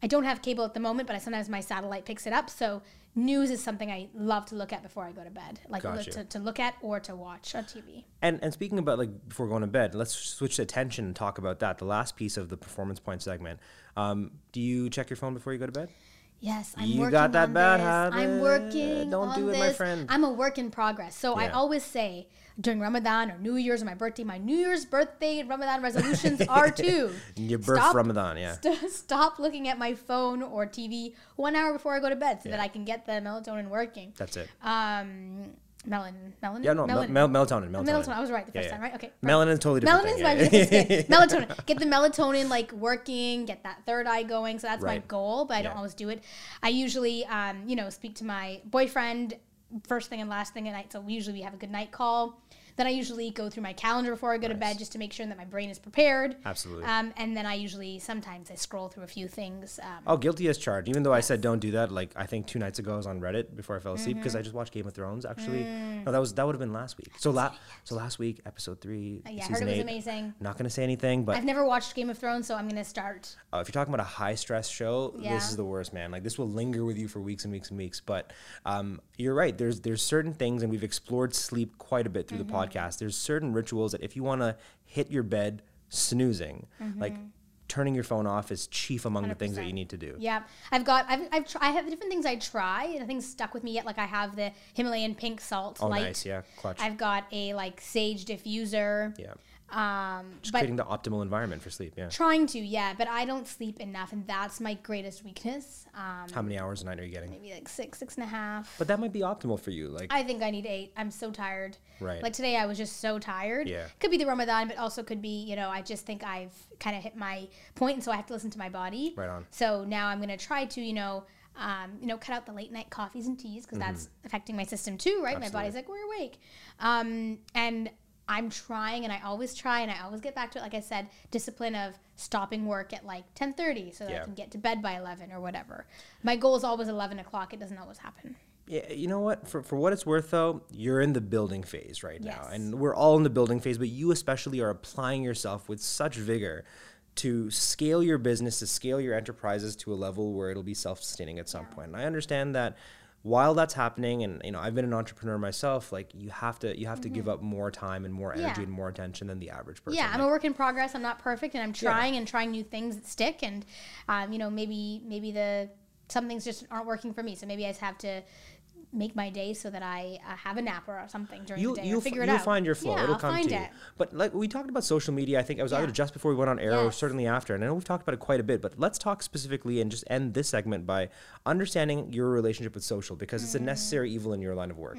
[SPEAKER 2] I don't have cable at the moment, but I sometimes my satellite picks it up. So news is something I love to look at before I go to bed, like
[SPEAKER 1] Got
[SPEAKER 2] look-
[SPEAKER 1] you.
[SPEAKER 2] to, to look at or to watch on TV.
[SPEAKER 1] And and speaking about like before going to bed, let's switch to attention and talk about that. The last piece of the performance point segment. Um, do you check your phone before you go to bed?
[SPEAKER 2] Yes, I'm
[SPEAKER 1] You
[SPEAKER 2] working
[SPEAKER 1] got that
[SPEAKER 2] on
[SPEAKER 1] bad
[SPEAKER 2] this.
[SPEAKER 1] habit.
[SPEAKER 2] I'm working.
[SPEAKER 1] Don't
[SPEAKER 2] on
[SPEAKER 1] do it, my
[SPEAKER 2] this.
[SPEAKER 1] friend.
[SPEAKER 2] I'm a work in progress. So I always say during Ramadan or New Year's or my birthday, my New Year's birthday and Ramadan resolutions are too.
[SPEAKER 1] Your birth
[SPEAKER 2] Stop-
[SPEAKER 1] Ramadan, yeah.
[SPEAKER 2] St- stop looking at my phone or TV one hour before I go to bed so that I can get the melatonin working.
[SPEAKER 1] That's it.
[SPEAKER 2] Um, melon,
[SPEAKER 1] Yeah, no, mel-
[SPEAKER 2] melanin.
[SPEAKER 1] mel- melatonin, melatonin.
[SPEAKER 2] Melatonin. I was right the first
[SPEAKER 1] yeah.
[SPEAKER 2] time, right? Okay.
[SPEAKER 1] Melanin is totally different.
[SPEAKER 2] Melanin's
[SPEAKER 1] thing,
[SPEAKER 2] my
[SPEAKER 1] yeah.
[SPEAKER 2] melatonin. Get the melatonin like working, get that third eye going. So that's my goal, but I don't always do it. I usually, um, you know, speak to my boyfriend first thing and last thing at night. So we usually we have a good night call. Then I usually go through my calendar before I go to bed just to make sure that my brain is prepared.
[SPEAKER 1] Absolutely.
[SPEAKER 2] Um, and then I usually sometimes I scroll through a few things. Um,
[SPEAKER 1] Oh, guilty as charged. Even though I said don't do that, like I think two nights ago I was on Reddit before I fell asleep because
[SPEAKER 2] Mm-hmm.
[SPEAKER 1] I just watched Game of Thrones. Actually,
[SPEAKER 2] Mm.
[SPEAKER 1] no, that was that would have been last week. So la- so last week, episode three,
[SPEAKER 2] yeah, I
[SPEAKER 1] season
[SPEAKER 2] heard it was
[SPEAKER 1] eight.
[SPEAKER 2] amazing.
[SPEAKER 1] Not gonna say anything, but
[SPEAKER 2] I've never watched Game of Thrones, so I'm gonna start.
[SPEAKER 1] uh, if you're talking about a high stress show,
[SPEAKER 2] Yeah.
[SPEAKER 1] this is the worst, man. Like this will linger with you for weeks and weeks and weeks. But um, you're right. There's there's certain things, and we've explored sleep quite a bit through
[SPEAKER 2] Mm-hmm.
[SPEAKER 1] the podcast. There's certain rituals that if you want to hit your bed snoozing,
[SPEAKER 2] Mm-hmm.
[SPEAKER 1] like turning your phone off is chief among the things that you need to do.
[SPEAKER 2] Yeah, I've got I've I've tr- I have different things I try. and Nothing's stuck with me yet. Like I have the Himalayan pink salt
[SPEAKER 1] Oh,
[SPEAKER 2] light.
[SPEAKER 1] nice. Yeah, clutch.
[SPEAKER 2] I've got a like sage diffuser.
[SPEAKER 1] yeah.
[SPEAKER 2] Um,
[SPEAKER 1] Just
[SPEAKER 2] but
[SPEAKER 1] creating the optimal environment for sleep. Yeah.
[SPEAKER 2] trying to, yeah, but I don't sleep enough, and that's my greatest weakness. Um,
[SPEAKER 1] How many hours a night are you getting?
[SPEAKER 2] maybe like six, six and a half.
[SPEAKER 1] But that might be optimal for you. Like,
[SPEAKER 2] I think I need eight. I'm so tired.
[SPEAKER 1] Right.
[SPEAKER 2] Like today, I was just so tired.
[SPEAKER 1] Yeah.
[SPEAKER 2] Could be the Ramadan, but also could be, you know, I just think I've kind of hit my point, and so I have to listen to my body.
[SPEAKER 1] Right on.
[SPEAKER 2] So now I'm going to try to, you know, um, you know, cut out the late night coffees and teas because that's affecting my system too, right? My
[SPEAKER 1] Mm-hmm.
[SPEAKER 2] Body's like, we're awake. Um, and I'm trying, and I always try, and I always get back to it. Like I said, discipline of stopping work at like 10:30 so that
[SPEAKER 1] Yeah.
[SPEAKER 2] I can get to bed by 11 or whatever. My goal is always 11 o'clock. It doesn't always happen.
[SPEAKER 1] Yeah, you know what? For, for what it's worth, though, you're in the building phase right now. And we're all in the building phase, but you especially are applying yourself with such vigor to scale your business, to scale your enterprises to a level where it'll be self sustaining at some point. And I understand that while that's happening and you know i've been an entrepreneur myself like you have to you have to give up more time and more energy
[SPEAKER 2] Mm-hmm. Yeah.
[SPEAKER 1] and more attention than the average person
[SPEAKER 2] Yeah, I'm
[SPEAKER 1] Like,
[SPEAKER 2] a work in progress. I'm not perfect, and I'm trying and trying new things that stick. And um, you know, maybe maybe the some things just aren't working for me. So maybe I just have to make my day so that I uh, have a nap or something during
[SPEAKER 1] You'll,
[SPEAKER 2] the day.
[SPEAKER 1] you'll,
[SPEAKER 2] figure it
[SPEAKER 1] you'll
[SPEAKER 2] out.
[SPEAKER 1] find your flow.
[SPEAKER 2] Yeah,
[SPEAKER 1] It'll
[SPEAKER 2] I'll
[SPEAKER 1] come to
[SPEAKER 2] it.
[SPEAKER 1] you. But like we talked about social media, I think it was either just before we went on air or certainly after. And I know we've talked about it quite a bit, but let's talk specifically and just end this segment by understanding your relationship with social because it's a
[SPEAKER 2] Mm-hmm.
[SPEAKER 1] necessary evil in your line of work.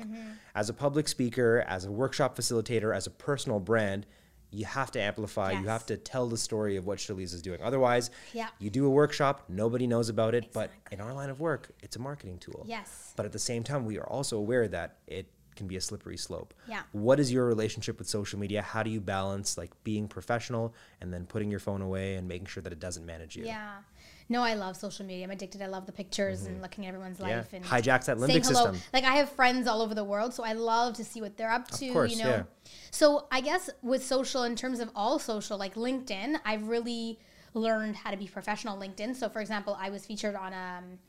[SPEAKER 1] As a public speaker, as a workshop facilitator, as a personal brand, you have to amplify. You have to tell the story of what Shaliza is doing. Otherwise,
[SPEAKER 2] Yeah.
[SPEAKER 1] you do a workshop, nobody knows about it. But in our line of work, it's a marketing tool.
[SPEAKER 2] Yes.
[SPEAKER 1] But at the same time, we are also aware that it can be a slippery slope.
[SPEAKER 2] Yeah.
[SPEAKER 1] What is your relationship with social media? How do you balance like being professional and then putting your phone away and making sure that it doesn't manage you?
[SPEAKER 2] Yeah. No, I love social media. I'm addicted. I love the pictures and looking at everyone's
[SPEAKER 1] Mm-hmm. Yeah.
[SPEAKER 2] life and
[SPEAKER 1] Hijacks that limbic
[SPEAKER 2] hello.
[SPEAKER 1] system.
[SPEAKER 2] Like I have friends all over the world, so I love to see what they're up to.
[SPEAKER 1] Of course,
[SPEAKER 2] you know.
[SPEAKER 1] yeah.
[SPEAKER 2] So I guess with social, in terms of all social, like LinkedIn, I've really learned how to be professional LinkedIn. So for example, I was featured on a um,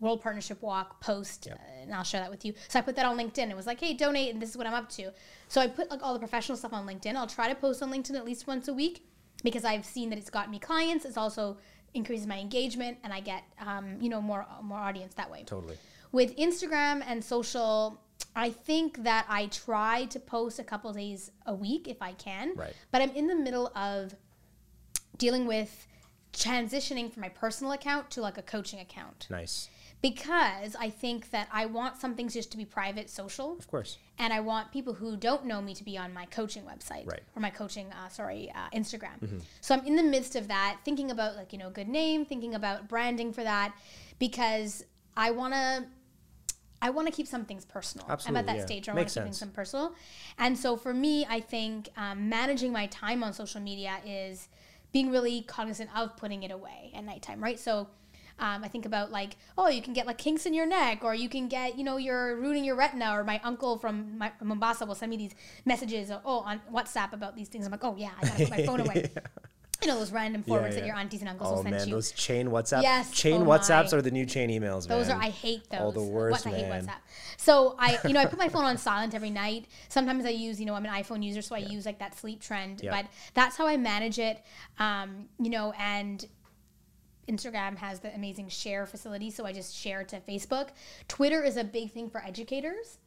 [SPEAKER 2] World Partnership Walk post, uh, and I'll share that with you. So I put that on LinkedIn. It was like, hey, donate, and this is what I'm up to. So I put like all the professional stuff on LinkedIn. I'll try to post on LinkedIn at least once a week because I've seen that it's got me clients. It's also increases my engagement, and I get um, you know more more audience that way.
[SPEAKER 1] Totally.
[SPEAKER 2] With Instagram and social, I think that I try to post a couple days a week if I can.
[SPEAKER 1] Right.
[SPEAKER 2] But I'm in the middle of dealing with transitioning from my personal account to like a coaching account
[SPEAKER 1] Nice.
[SPEAKER 2] Because I think that I want some things just to be private, social,
[SPEAKER 1] Of course.
[SPEAKER 2] and I want people who don't know me to be on my coaching website
[SPEAKER 1] Right.
[SPEAKER 2] or my coaching, uh, sorry, uh, Instagram. So I'm in the midst of that, thinking about like you know good name, thinking about branding for that, because I want to. I want to keep some things personal.
[SPEAKER 1] Absolutely, I'm
[SPEAKER 2] at that
[SPEAKER 1] yeah.
[SPEAKER 2] stage where I want to keep things
[SPEAKER 1] sense.
[SPEAKER 2] personal. And so for me, I think um, managing my time on social media is being really cognizant of putting it away at nighttime, right? So um, I think about like, oh, you can get like kinks in your neck, or you can get, you know, you're ruining your retina. Or my uncle from my, Mombasa will send me these messages, oh, on WhatsApp about these things. I'm like, oh yeah, I gotta put my phone away. You know those random forwards
[SPEAKER 1] yeah.
[SPEAKER 2] that your aunties and uncles
[SPEAKER 1] Oh
[SPEAKER 2] will send you.
[SPEAKER 1] Oh, man,
[SPEAKER 2] you.
[SPEAKER 1] those chain WhatsApp.
[SPEAKER 2] Yes,
[SPEAKER 1] Chain
[SPEAKER 2] oh
[SPEAKER 1] WhatsApps
[SPEAKER 2] my.
[SPEAKER 1] are the new chain emails,
[SPEAKER 2] Those
[SPEAKER 1] man.
[SPEAKER 2] are I hate those.
[SPEAKER 1] All the worst,
[SPEAKER 2] What, I hate. WhatsApp. So I, you know, I put my phone on silent every night. Sometimes I use, you know, I'm an iPhone user, so I use like that sleep trend.
[SPEAKER 1] Yeah.
[SPEAKER 2] But that's how I manage it. Um, you know, and Instagram has the amazing share facility, so I just share to Facebook. Twitter is a big thing for educators.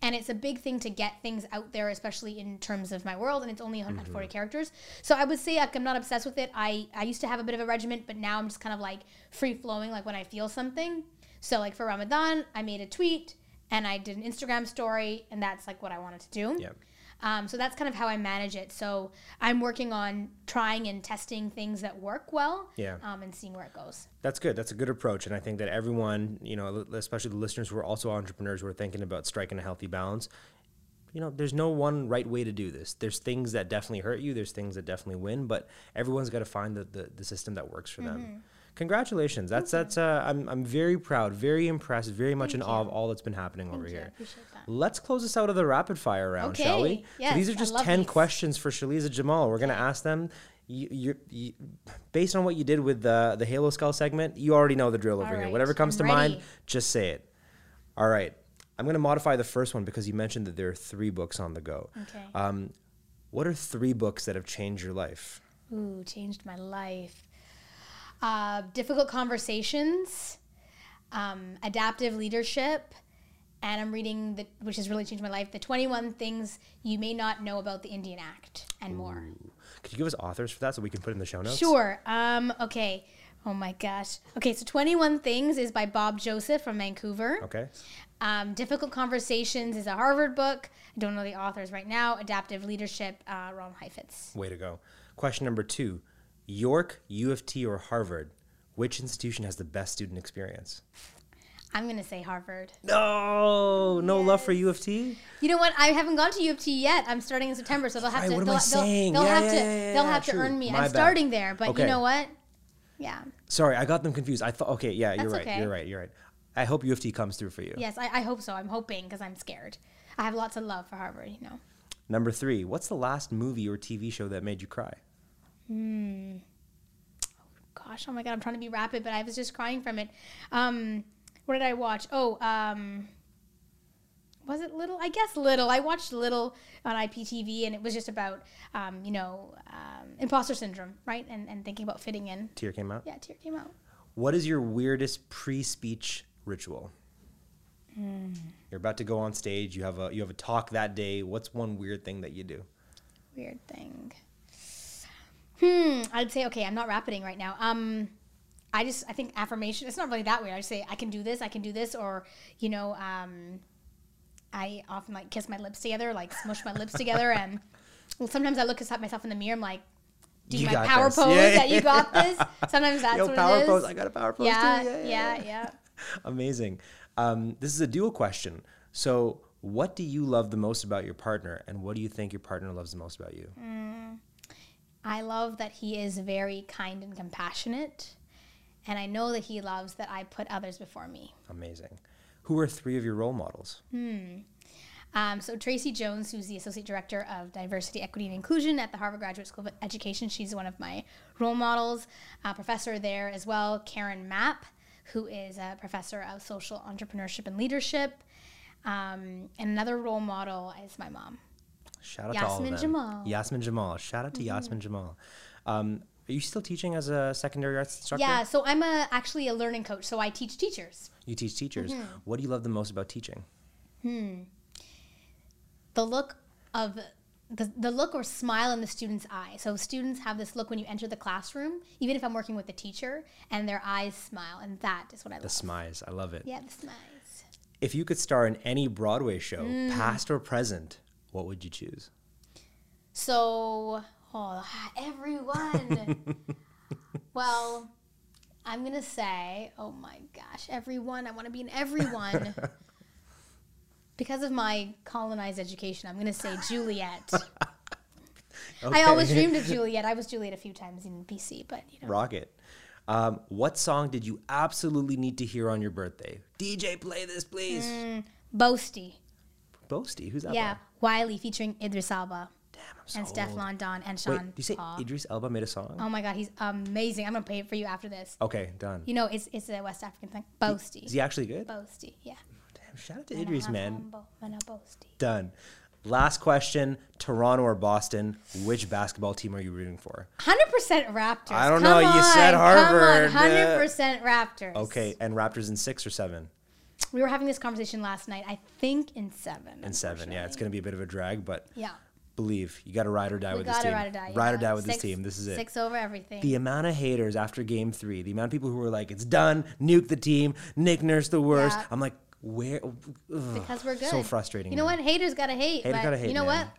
[SPEAKER 2] And it's a big thing to get things out there, especially in terms of my world, and it's only 140
[SPEAKER 1] Mm-hmm.
[SPEAKER 2] characters. So I would say like I'm not obsessed with it. I, I used to have a bit of a regiment, but now I'm just kind of like free flowing, like when I feel something. So like for Ramadan, I made a tweet and I did an Instagram story, and that's like what I wanted to do. Um, so that's kind of how I manage it. So I'm working on trying and testing things that work well,
[SPEAKER 1] Yeah.
[SPEAKER 2] um, and seeing where it goes.
[SPEAKER 1] That's good. That's a good approach, and I think that everyone, you know, especially the listeners who are also entrepreneurs who are thinking about striking a healthy balance, you know, there's no one right way to do this. There's things that definitely hurt you. There's things that definitely win, but everyone's got to find the, the, the system that works for
[SPEAKER 2] Mm-hmm.
[SPEAKER 1] them. Congratulations. That's that's. Uh, I'm I'm very proud, very impressed, very much in awe of all that's been happening over
[SPEAKER 2] you.
[SPEAKER 1] Here.
[SPEAKER 2] that.
[SPEAKER 1] Let's close this out of the rapid fire round, shall we?
[SPEAKER 2] Yes,
[SPEAKER 1] so these are just 10
[SPEAKER 2] these.
[SPEAKER 1] questions for Shaliza Jamal. We're going to ask them. You, you, based on what you did with the, the Halo Skull segment, you already know the drill over
[SPEAKER 2] All
[SPEAKER 1] here. Whatever comes
[SPEAKER 2] I'm
[SPEAKER 1] to mind, just say it. All right. I'm going to modify the first one because you mentioned that there are three books on the go.
[SPEAKER 2] Okay.
[SPEAKER 1] Um, what are three books that have changed your life?
[SPEAKER 2] Ooh, changed my life. Uh, difficult conversations, um, adaptive leadership, and I'm reading the, which has really changed my life. The 21 things you may not know about the Indian Act and more.
[SPEAKER 1] Could you give us authors for that so we can put it in the show notes?
[SPEAKER 2] Sure. Um, okay. Oh my gosh. Okay, so 21 Things is by Bob Joseph from Vancouver.
[SPEAKER 1] Okay.
[SPEAKER 2] Um, Difficult Conversations is a Harvard book. I don't know the authors right now. Adaptive Leadership, uh, Ron Heifetz.
[SPEAKER 1] Way to go. Question number two York, U of T, or Harvard? Which institution has the best student experience?
[SPEAKER 2] I'm going to say Harvard.
[SPEAKER 1] No, no love for U of T?
[SPEAKER 2] You know what? I haven't gone to U of T yet. I'm starting in September, so they'll have
[SPEAKER 1] Right,
[SPEAKER 2] to.
[SPEAKER 1] what am
[SPEAKER 2] they'll,
[SPEAKER 1] I saying?
[SPEAKER 2] They'll,
[SPEAKER 1] Yeah,
[SPEAKER 2] have
[SPEAKER 1] yeah,
[SPEAKER 2] to.
[SPEAKER 1] yeah,
[SPEAKER 2] they'll have to earn me.
[SPEAKER 1] My
[SPEAKER 2] I'm
[SPEAKER 1] bad.
[SPEAKER 2] starting there, but
[SPEAKER 1] Okay.
[SPEAKER 2] you know what? Yeah.
[SPEAKER 1] Sorry, I got them confused. I thought, okay, yeah, you're right.
[SPEAKER 2] okay.
[SPEAKER 1] You're right. You're right. I hope U of T comes through for you.
[SPEAKER 2] Yes, I, I hope so. I'm hoping because I'm scared. I have lots of love for Harvard. You know.
[SPEAKER 1] Number three, what's the last movie or TV show that made you cry?
[SPEAKER 2] Gosh, oh my god, I'm trying to be rapid, but I was just crying from it. Um, what did I watch? Oh, um, was it Little? I guess Little. I watched Little on IPTV, and it was just about, um, you know, um, imposter syndrome, right? And and thinking about fitting in.
[SPEAKER 1] Tear came out.
[SPEAKER 2] Yeah, tear came out.
[SPEAKER 1] What is your weirdest pre-speech ritual?
[SPEAKER 2] Hmm.
[SPEAKER 1] You're about to go on stage. You have a you have a talk that day. What's one weird thing that you do?
[SPEAKER 2] Weird thing. Hmm. I'd say okay. I'm not rapiding right now. Um, I just I think affirmation. It's not really that weird. I say I can do this. I can do this, or you know, um, I often like kiss my lips together, like smush my lips together, and well, sometimes I look at myself in the mirror. I'm like, do
[SPEAKER 1] You
[SPEAKER 2] my power
[SPEAKER 1] this.
[SPEAKER 2] pose
[SPEAKER 1] Yeah,
[SPEAKER 2] that you got this. Sometimes that's
[SPEAKER 1] Yo,
[SPEAKER 2] what
[SPEAKER 1] power
[SPEAKER 2] it is.
[SPEAKER 1] pose. I got a power pose
[SPEAKER 2] yeah,
[SPEAKER 1] too.
[SPEAKER 2] yeah, yeah,
[SPEAKER 1] Amazing. Um, this is a dual question. So, what do you love the most about your partner, and what do you think your partner loves the most about you?
[SPEAKER 2] I love that he is very kind and compassionate, and I know that he loves that I put others before me.
[SPEAKER 1] Amazing. Who are three of your role models?
[SPEAKER 2] Um, so Tracy Jones, who's the associate director of diversity, equity, and inclusion at the Harvard Graduate School of Education, she's one of my role models. A professor there as well, Karen Mapp, who is a professor of social entrepreneurship and leadership. Um, and another role model is my mom.
[SPEAKER 1] Shout out to all of
[SPEAKER 2] Yasmin
[SPEAKER 1] them.
[SPEAKER 2] Jamal.
[SPEAKER 1] Yasmin Jamal. Shout out to Yasmin Jamal. Um, are you still teaching as a secondary arts instructor?
[SPEAKER 2] Yeah, so I'm a actually a learning coach, so I teach teachers.
[SPEAKER 1] You teach teachers.
[SPEAKER 2] Mm-hmm.
[SPEAKER 1] What do you love the most about teaching?
[SPEAKER 2] the look of the, the look or smile in the student's eye. So students have this look when you enter the classroom, even if I'm working with the teacher, and their eyes smile, and that is what I
[SPEAKER 1] The
[SPEAKER 2] love.
[SPEAKER 1] The smiles. I love it.
[SPEAKER 2] Yeah, the smiles.
[SPEAKER 1] If you could star in any Broadway show,
[SPEAKER 2] Mm.
[SPEAKER 1] past or present, what would you choose?
[SPEAKER 2] So, oh, everyone. well, I'm gonna say, oh my gosh, everyone. I want to be in everyone. because of my colonized education, I'm gonna say Juliet. I always dreamed of Juliet. I was Juliet a few times in BC, but you know.
[SPEAKER 1] Rocket. Um, what song did you absolutely need to hear on your birthday? DJ, play this, please.
[SPEAKER 2] Mm. Boasty.
[SPEAKER 1] Boasty, who's that?
[SPEAKER 2] Yeah,
[SPEAKER 1] by?
[SPEAKER 2] Wiley featuring Idris Elba
[SPEAKER 1] Damn, I'm so
[SPEAKER 2] and. Stefflon Don and Sean
[SPEAKER 1] Wait, do you say
[SPEAKER 2] Paul.
[SPEAKER 1] Idris Elba made a song?
[SPEAKER 2] Oh my god, he's amazing. I'm gonna play it for you after this.
[SPEAKER 1] okay, done.
[SPEAKER 2] You know, it's it's a West African thing. Boasty.
[SPEAKER 1] Is he actually good?
[SPEAKER 2] Boasty, yeah.
[SPEAKER 1] Damn, shout out to Idris, man.
[SPEAKER 2] Humble, man, boasty.
[SPEAKER 1] Done. Last question: Toronto or Boston? Which basketball team are you rooting for?
[SPEAKER 2] Hundred percent Raptors.
[SPEAKER 1] I don't
[SPEAKER 2] Come
[SPEAKER 1] know, you said
[SPEAKER 2] on, come on,
[SPEAKER 1] Harvard.
[SPEAKER 2] Hundred percent Raptors.
[SPEAKER 1] Okay, and Raptors in six or seven?
[SPEAKER 2] We were having this conversation last night. I think in seven.
[SPEAKER 1] In seven, yeah. It's going to be a bit of a drag, but
[SPEAKER 2] Yeah.
[SPEAKER 1] believe you got to ride or die
[SPEAKER 2] We
[SPEAKER 1] with this team.
[SPEAKER 2] ride or die.
[SPEAKER 1] Ride or die with this team. This is it.
[SPEAKER 2] Six over everything.
[SPEAKER 1] The amount of haters after game three, the amount of people who were like, "It's done, nuke the team, Nick Nurse the worst."
[SPEAKER 2] Yeah.
[SPEAKER 1] I'm like, where? ugh.
[SPEAKER 2] because we're good.
[SPEAKER 1] So frustrating.
[SPEAKER 2] You know
[SPEAKER 1] man.
[SPEAKER 2] what? Haters gotta hate.
[SPEAKER 1] Haters gotta hate,
[SPEAKER 2] You know
[SPEAKER 1] man.
[SPEAKER 2] what?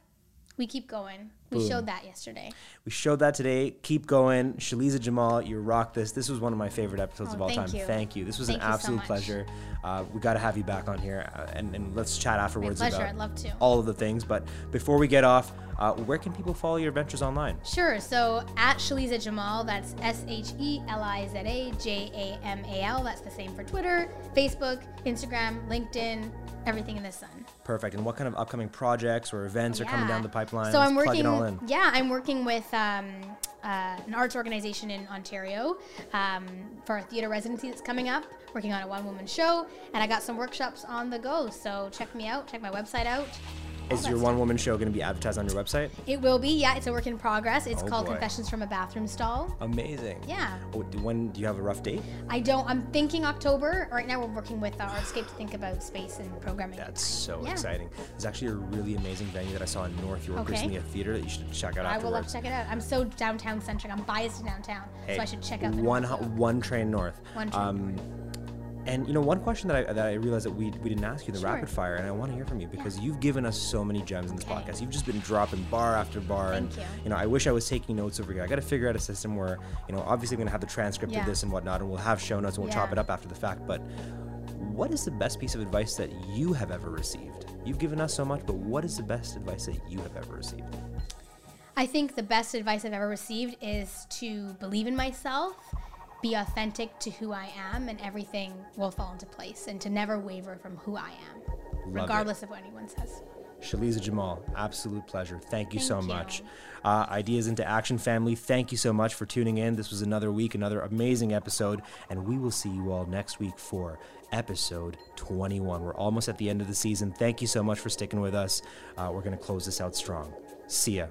[SPEAKER 2] We keep going. We showed that yesterday.
[SPEAKER 1] We showed that today. Keep going, Shaliza Jamal. You rock this. This was one of my favorite episodes
[SPEAKER 2] Oh,
[SPEAKER 1] of all
[SPEAKER 2] thank
[SPEAKER 1] time.
[SPEAKER 2] you.
[SPEAKER 1] Thank you. This was
[SPEAKER 2] Thank
[SPEAKER 1] an
[SPEAKER 2] you so
[SPEAKER 1] absolute pleasure. Uh, we got to have you back on here, uh, and, and let's chat afterwards
[SPEAKER 2] pleasure.
[SPEAKER 1] about
[SPEAKER 2] I'd love to.
[SPEAKER 1] all of the things. But before we get off, uh, where can people follow your adventures online?
[SPEAKER 2] Sure. So at Shaliza Jamal, that's S H E L I Z A J A M A L. That's the same for Twitter, Facebook, Instagram, LinkedIn, everything in the sun.
[SPEAKER 1] Perfect. And what kind of upcoming projects or events are coming down the pipeline?
[SPEAKER 2] So I'm working.
[SPEAKER 1] All in.
[SPEAKER 2] Yeah, I'm working with um, uh, an arts organization in Ontario um, for a theater residency that's coming up. Working on a one-woman show, and I got some workshops on the go. So check me out. Check my website out.
[SPEAKER 1] Is your one woman show going to be advertised on your website?
[SPEAKER 2] It will be, yeah. It's a work in progress. It's
[SPEAKER 1] Oh,
[SPEAKER 2] called
[SPEAKER 1] boy.
[SPEAKER 2] Confessions from a Bathroom Stall.
[SPEAKER 1] Amazing.
[SPEAKER 2] Yeah.
[SPEAKER 1] Oh, do- when do you have a rough date?
[SPEAKER 2] I don't. I'm thinking October. Right now, we're working with uh, Artscape to think about space and programming.
[SPEAKER 1] That's so
[SPEAKER 2] Yeah.
[SPEAKER 1] exciting. There's actually a really amazing venue that I saw in North York
[SPEAKER 2] Okay.
[SPEAKER 1] recently, a theater that you should check out
[SPEAKER 2] I will love to check it out. I'm so downtown centric. I'm biased to downtown,
[SPEAKER 1] Hey,
[SPEAKER 2] so I should check out
[SPEAKER 1] one
[SPEAKER 2] North
[SPEAKER 1] one train north.
[SPEAKER 2] One train
[SPEAKER 1] Um, and you know, one question that I that I realized that we we didn't ask you the
[SPEAKER 2] Sure.
[SPEAKER 1] rapid fire, and I want to hear from you because you've given us so many gems in this
[SPEAKER 2] Okay.
[SPEAKER 1] podcast. You've just been dropping bar after bar, and
[SPEAKER 2] Thank you.
[SPEAKER 1] know, I wish I was taking notes over here. I got to figure out a system where you know, obviously, I'm gonna have the transcript
[SPEAKER 2] Yeah.
[SPEAKER 1] of this and whatnot, and we'll have show notes and we'll chop it up after the fact. But what is the best piece of advice that you have ever received? You've given us so much, but what is the best advice that you have ever received?
[SPEAKER 2] I think the best advice I've ever received is to believe in myself, be authentic to who I am, and everything will fall into place, and to never waver from who I am,
[SPEAKER 1] it.
[SPEAKER 2] regardless of what anyone says.
[SPEAKER 1] Shaliza Jamal, absolute pleasure. Thank you so
[SPEAKER 2] you.
[SPEAKER 1] much. Uh, Ideas into Action family, thank you so much for tuning in. This was another week, another amazing episode, and we will see you all next week for episode 21. We're almost at the end of the season. Thank you so much for sticking with us. Uh, we're going to close this out strong. See ya.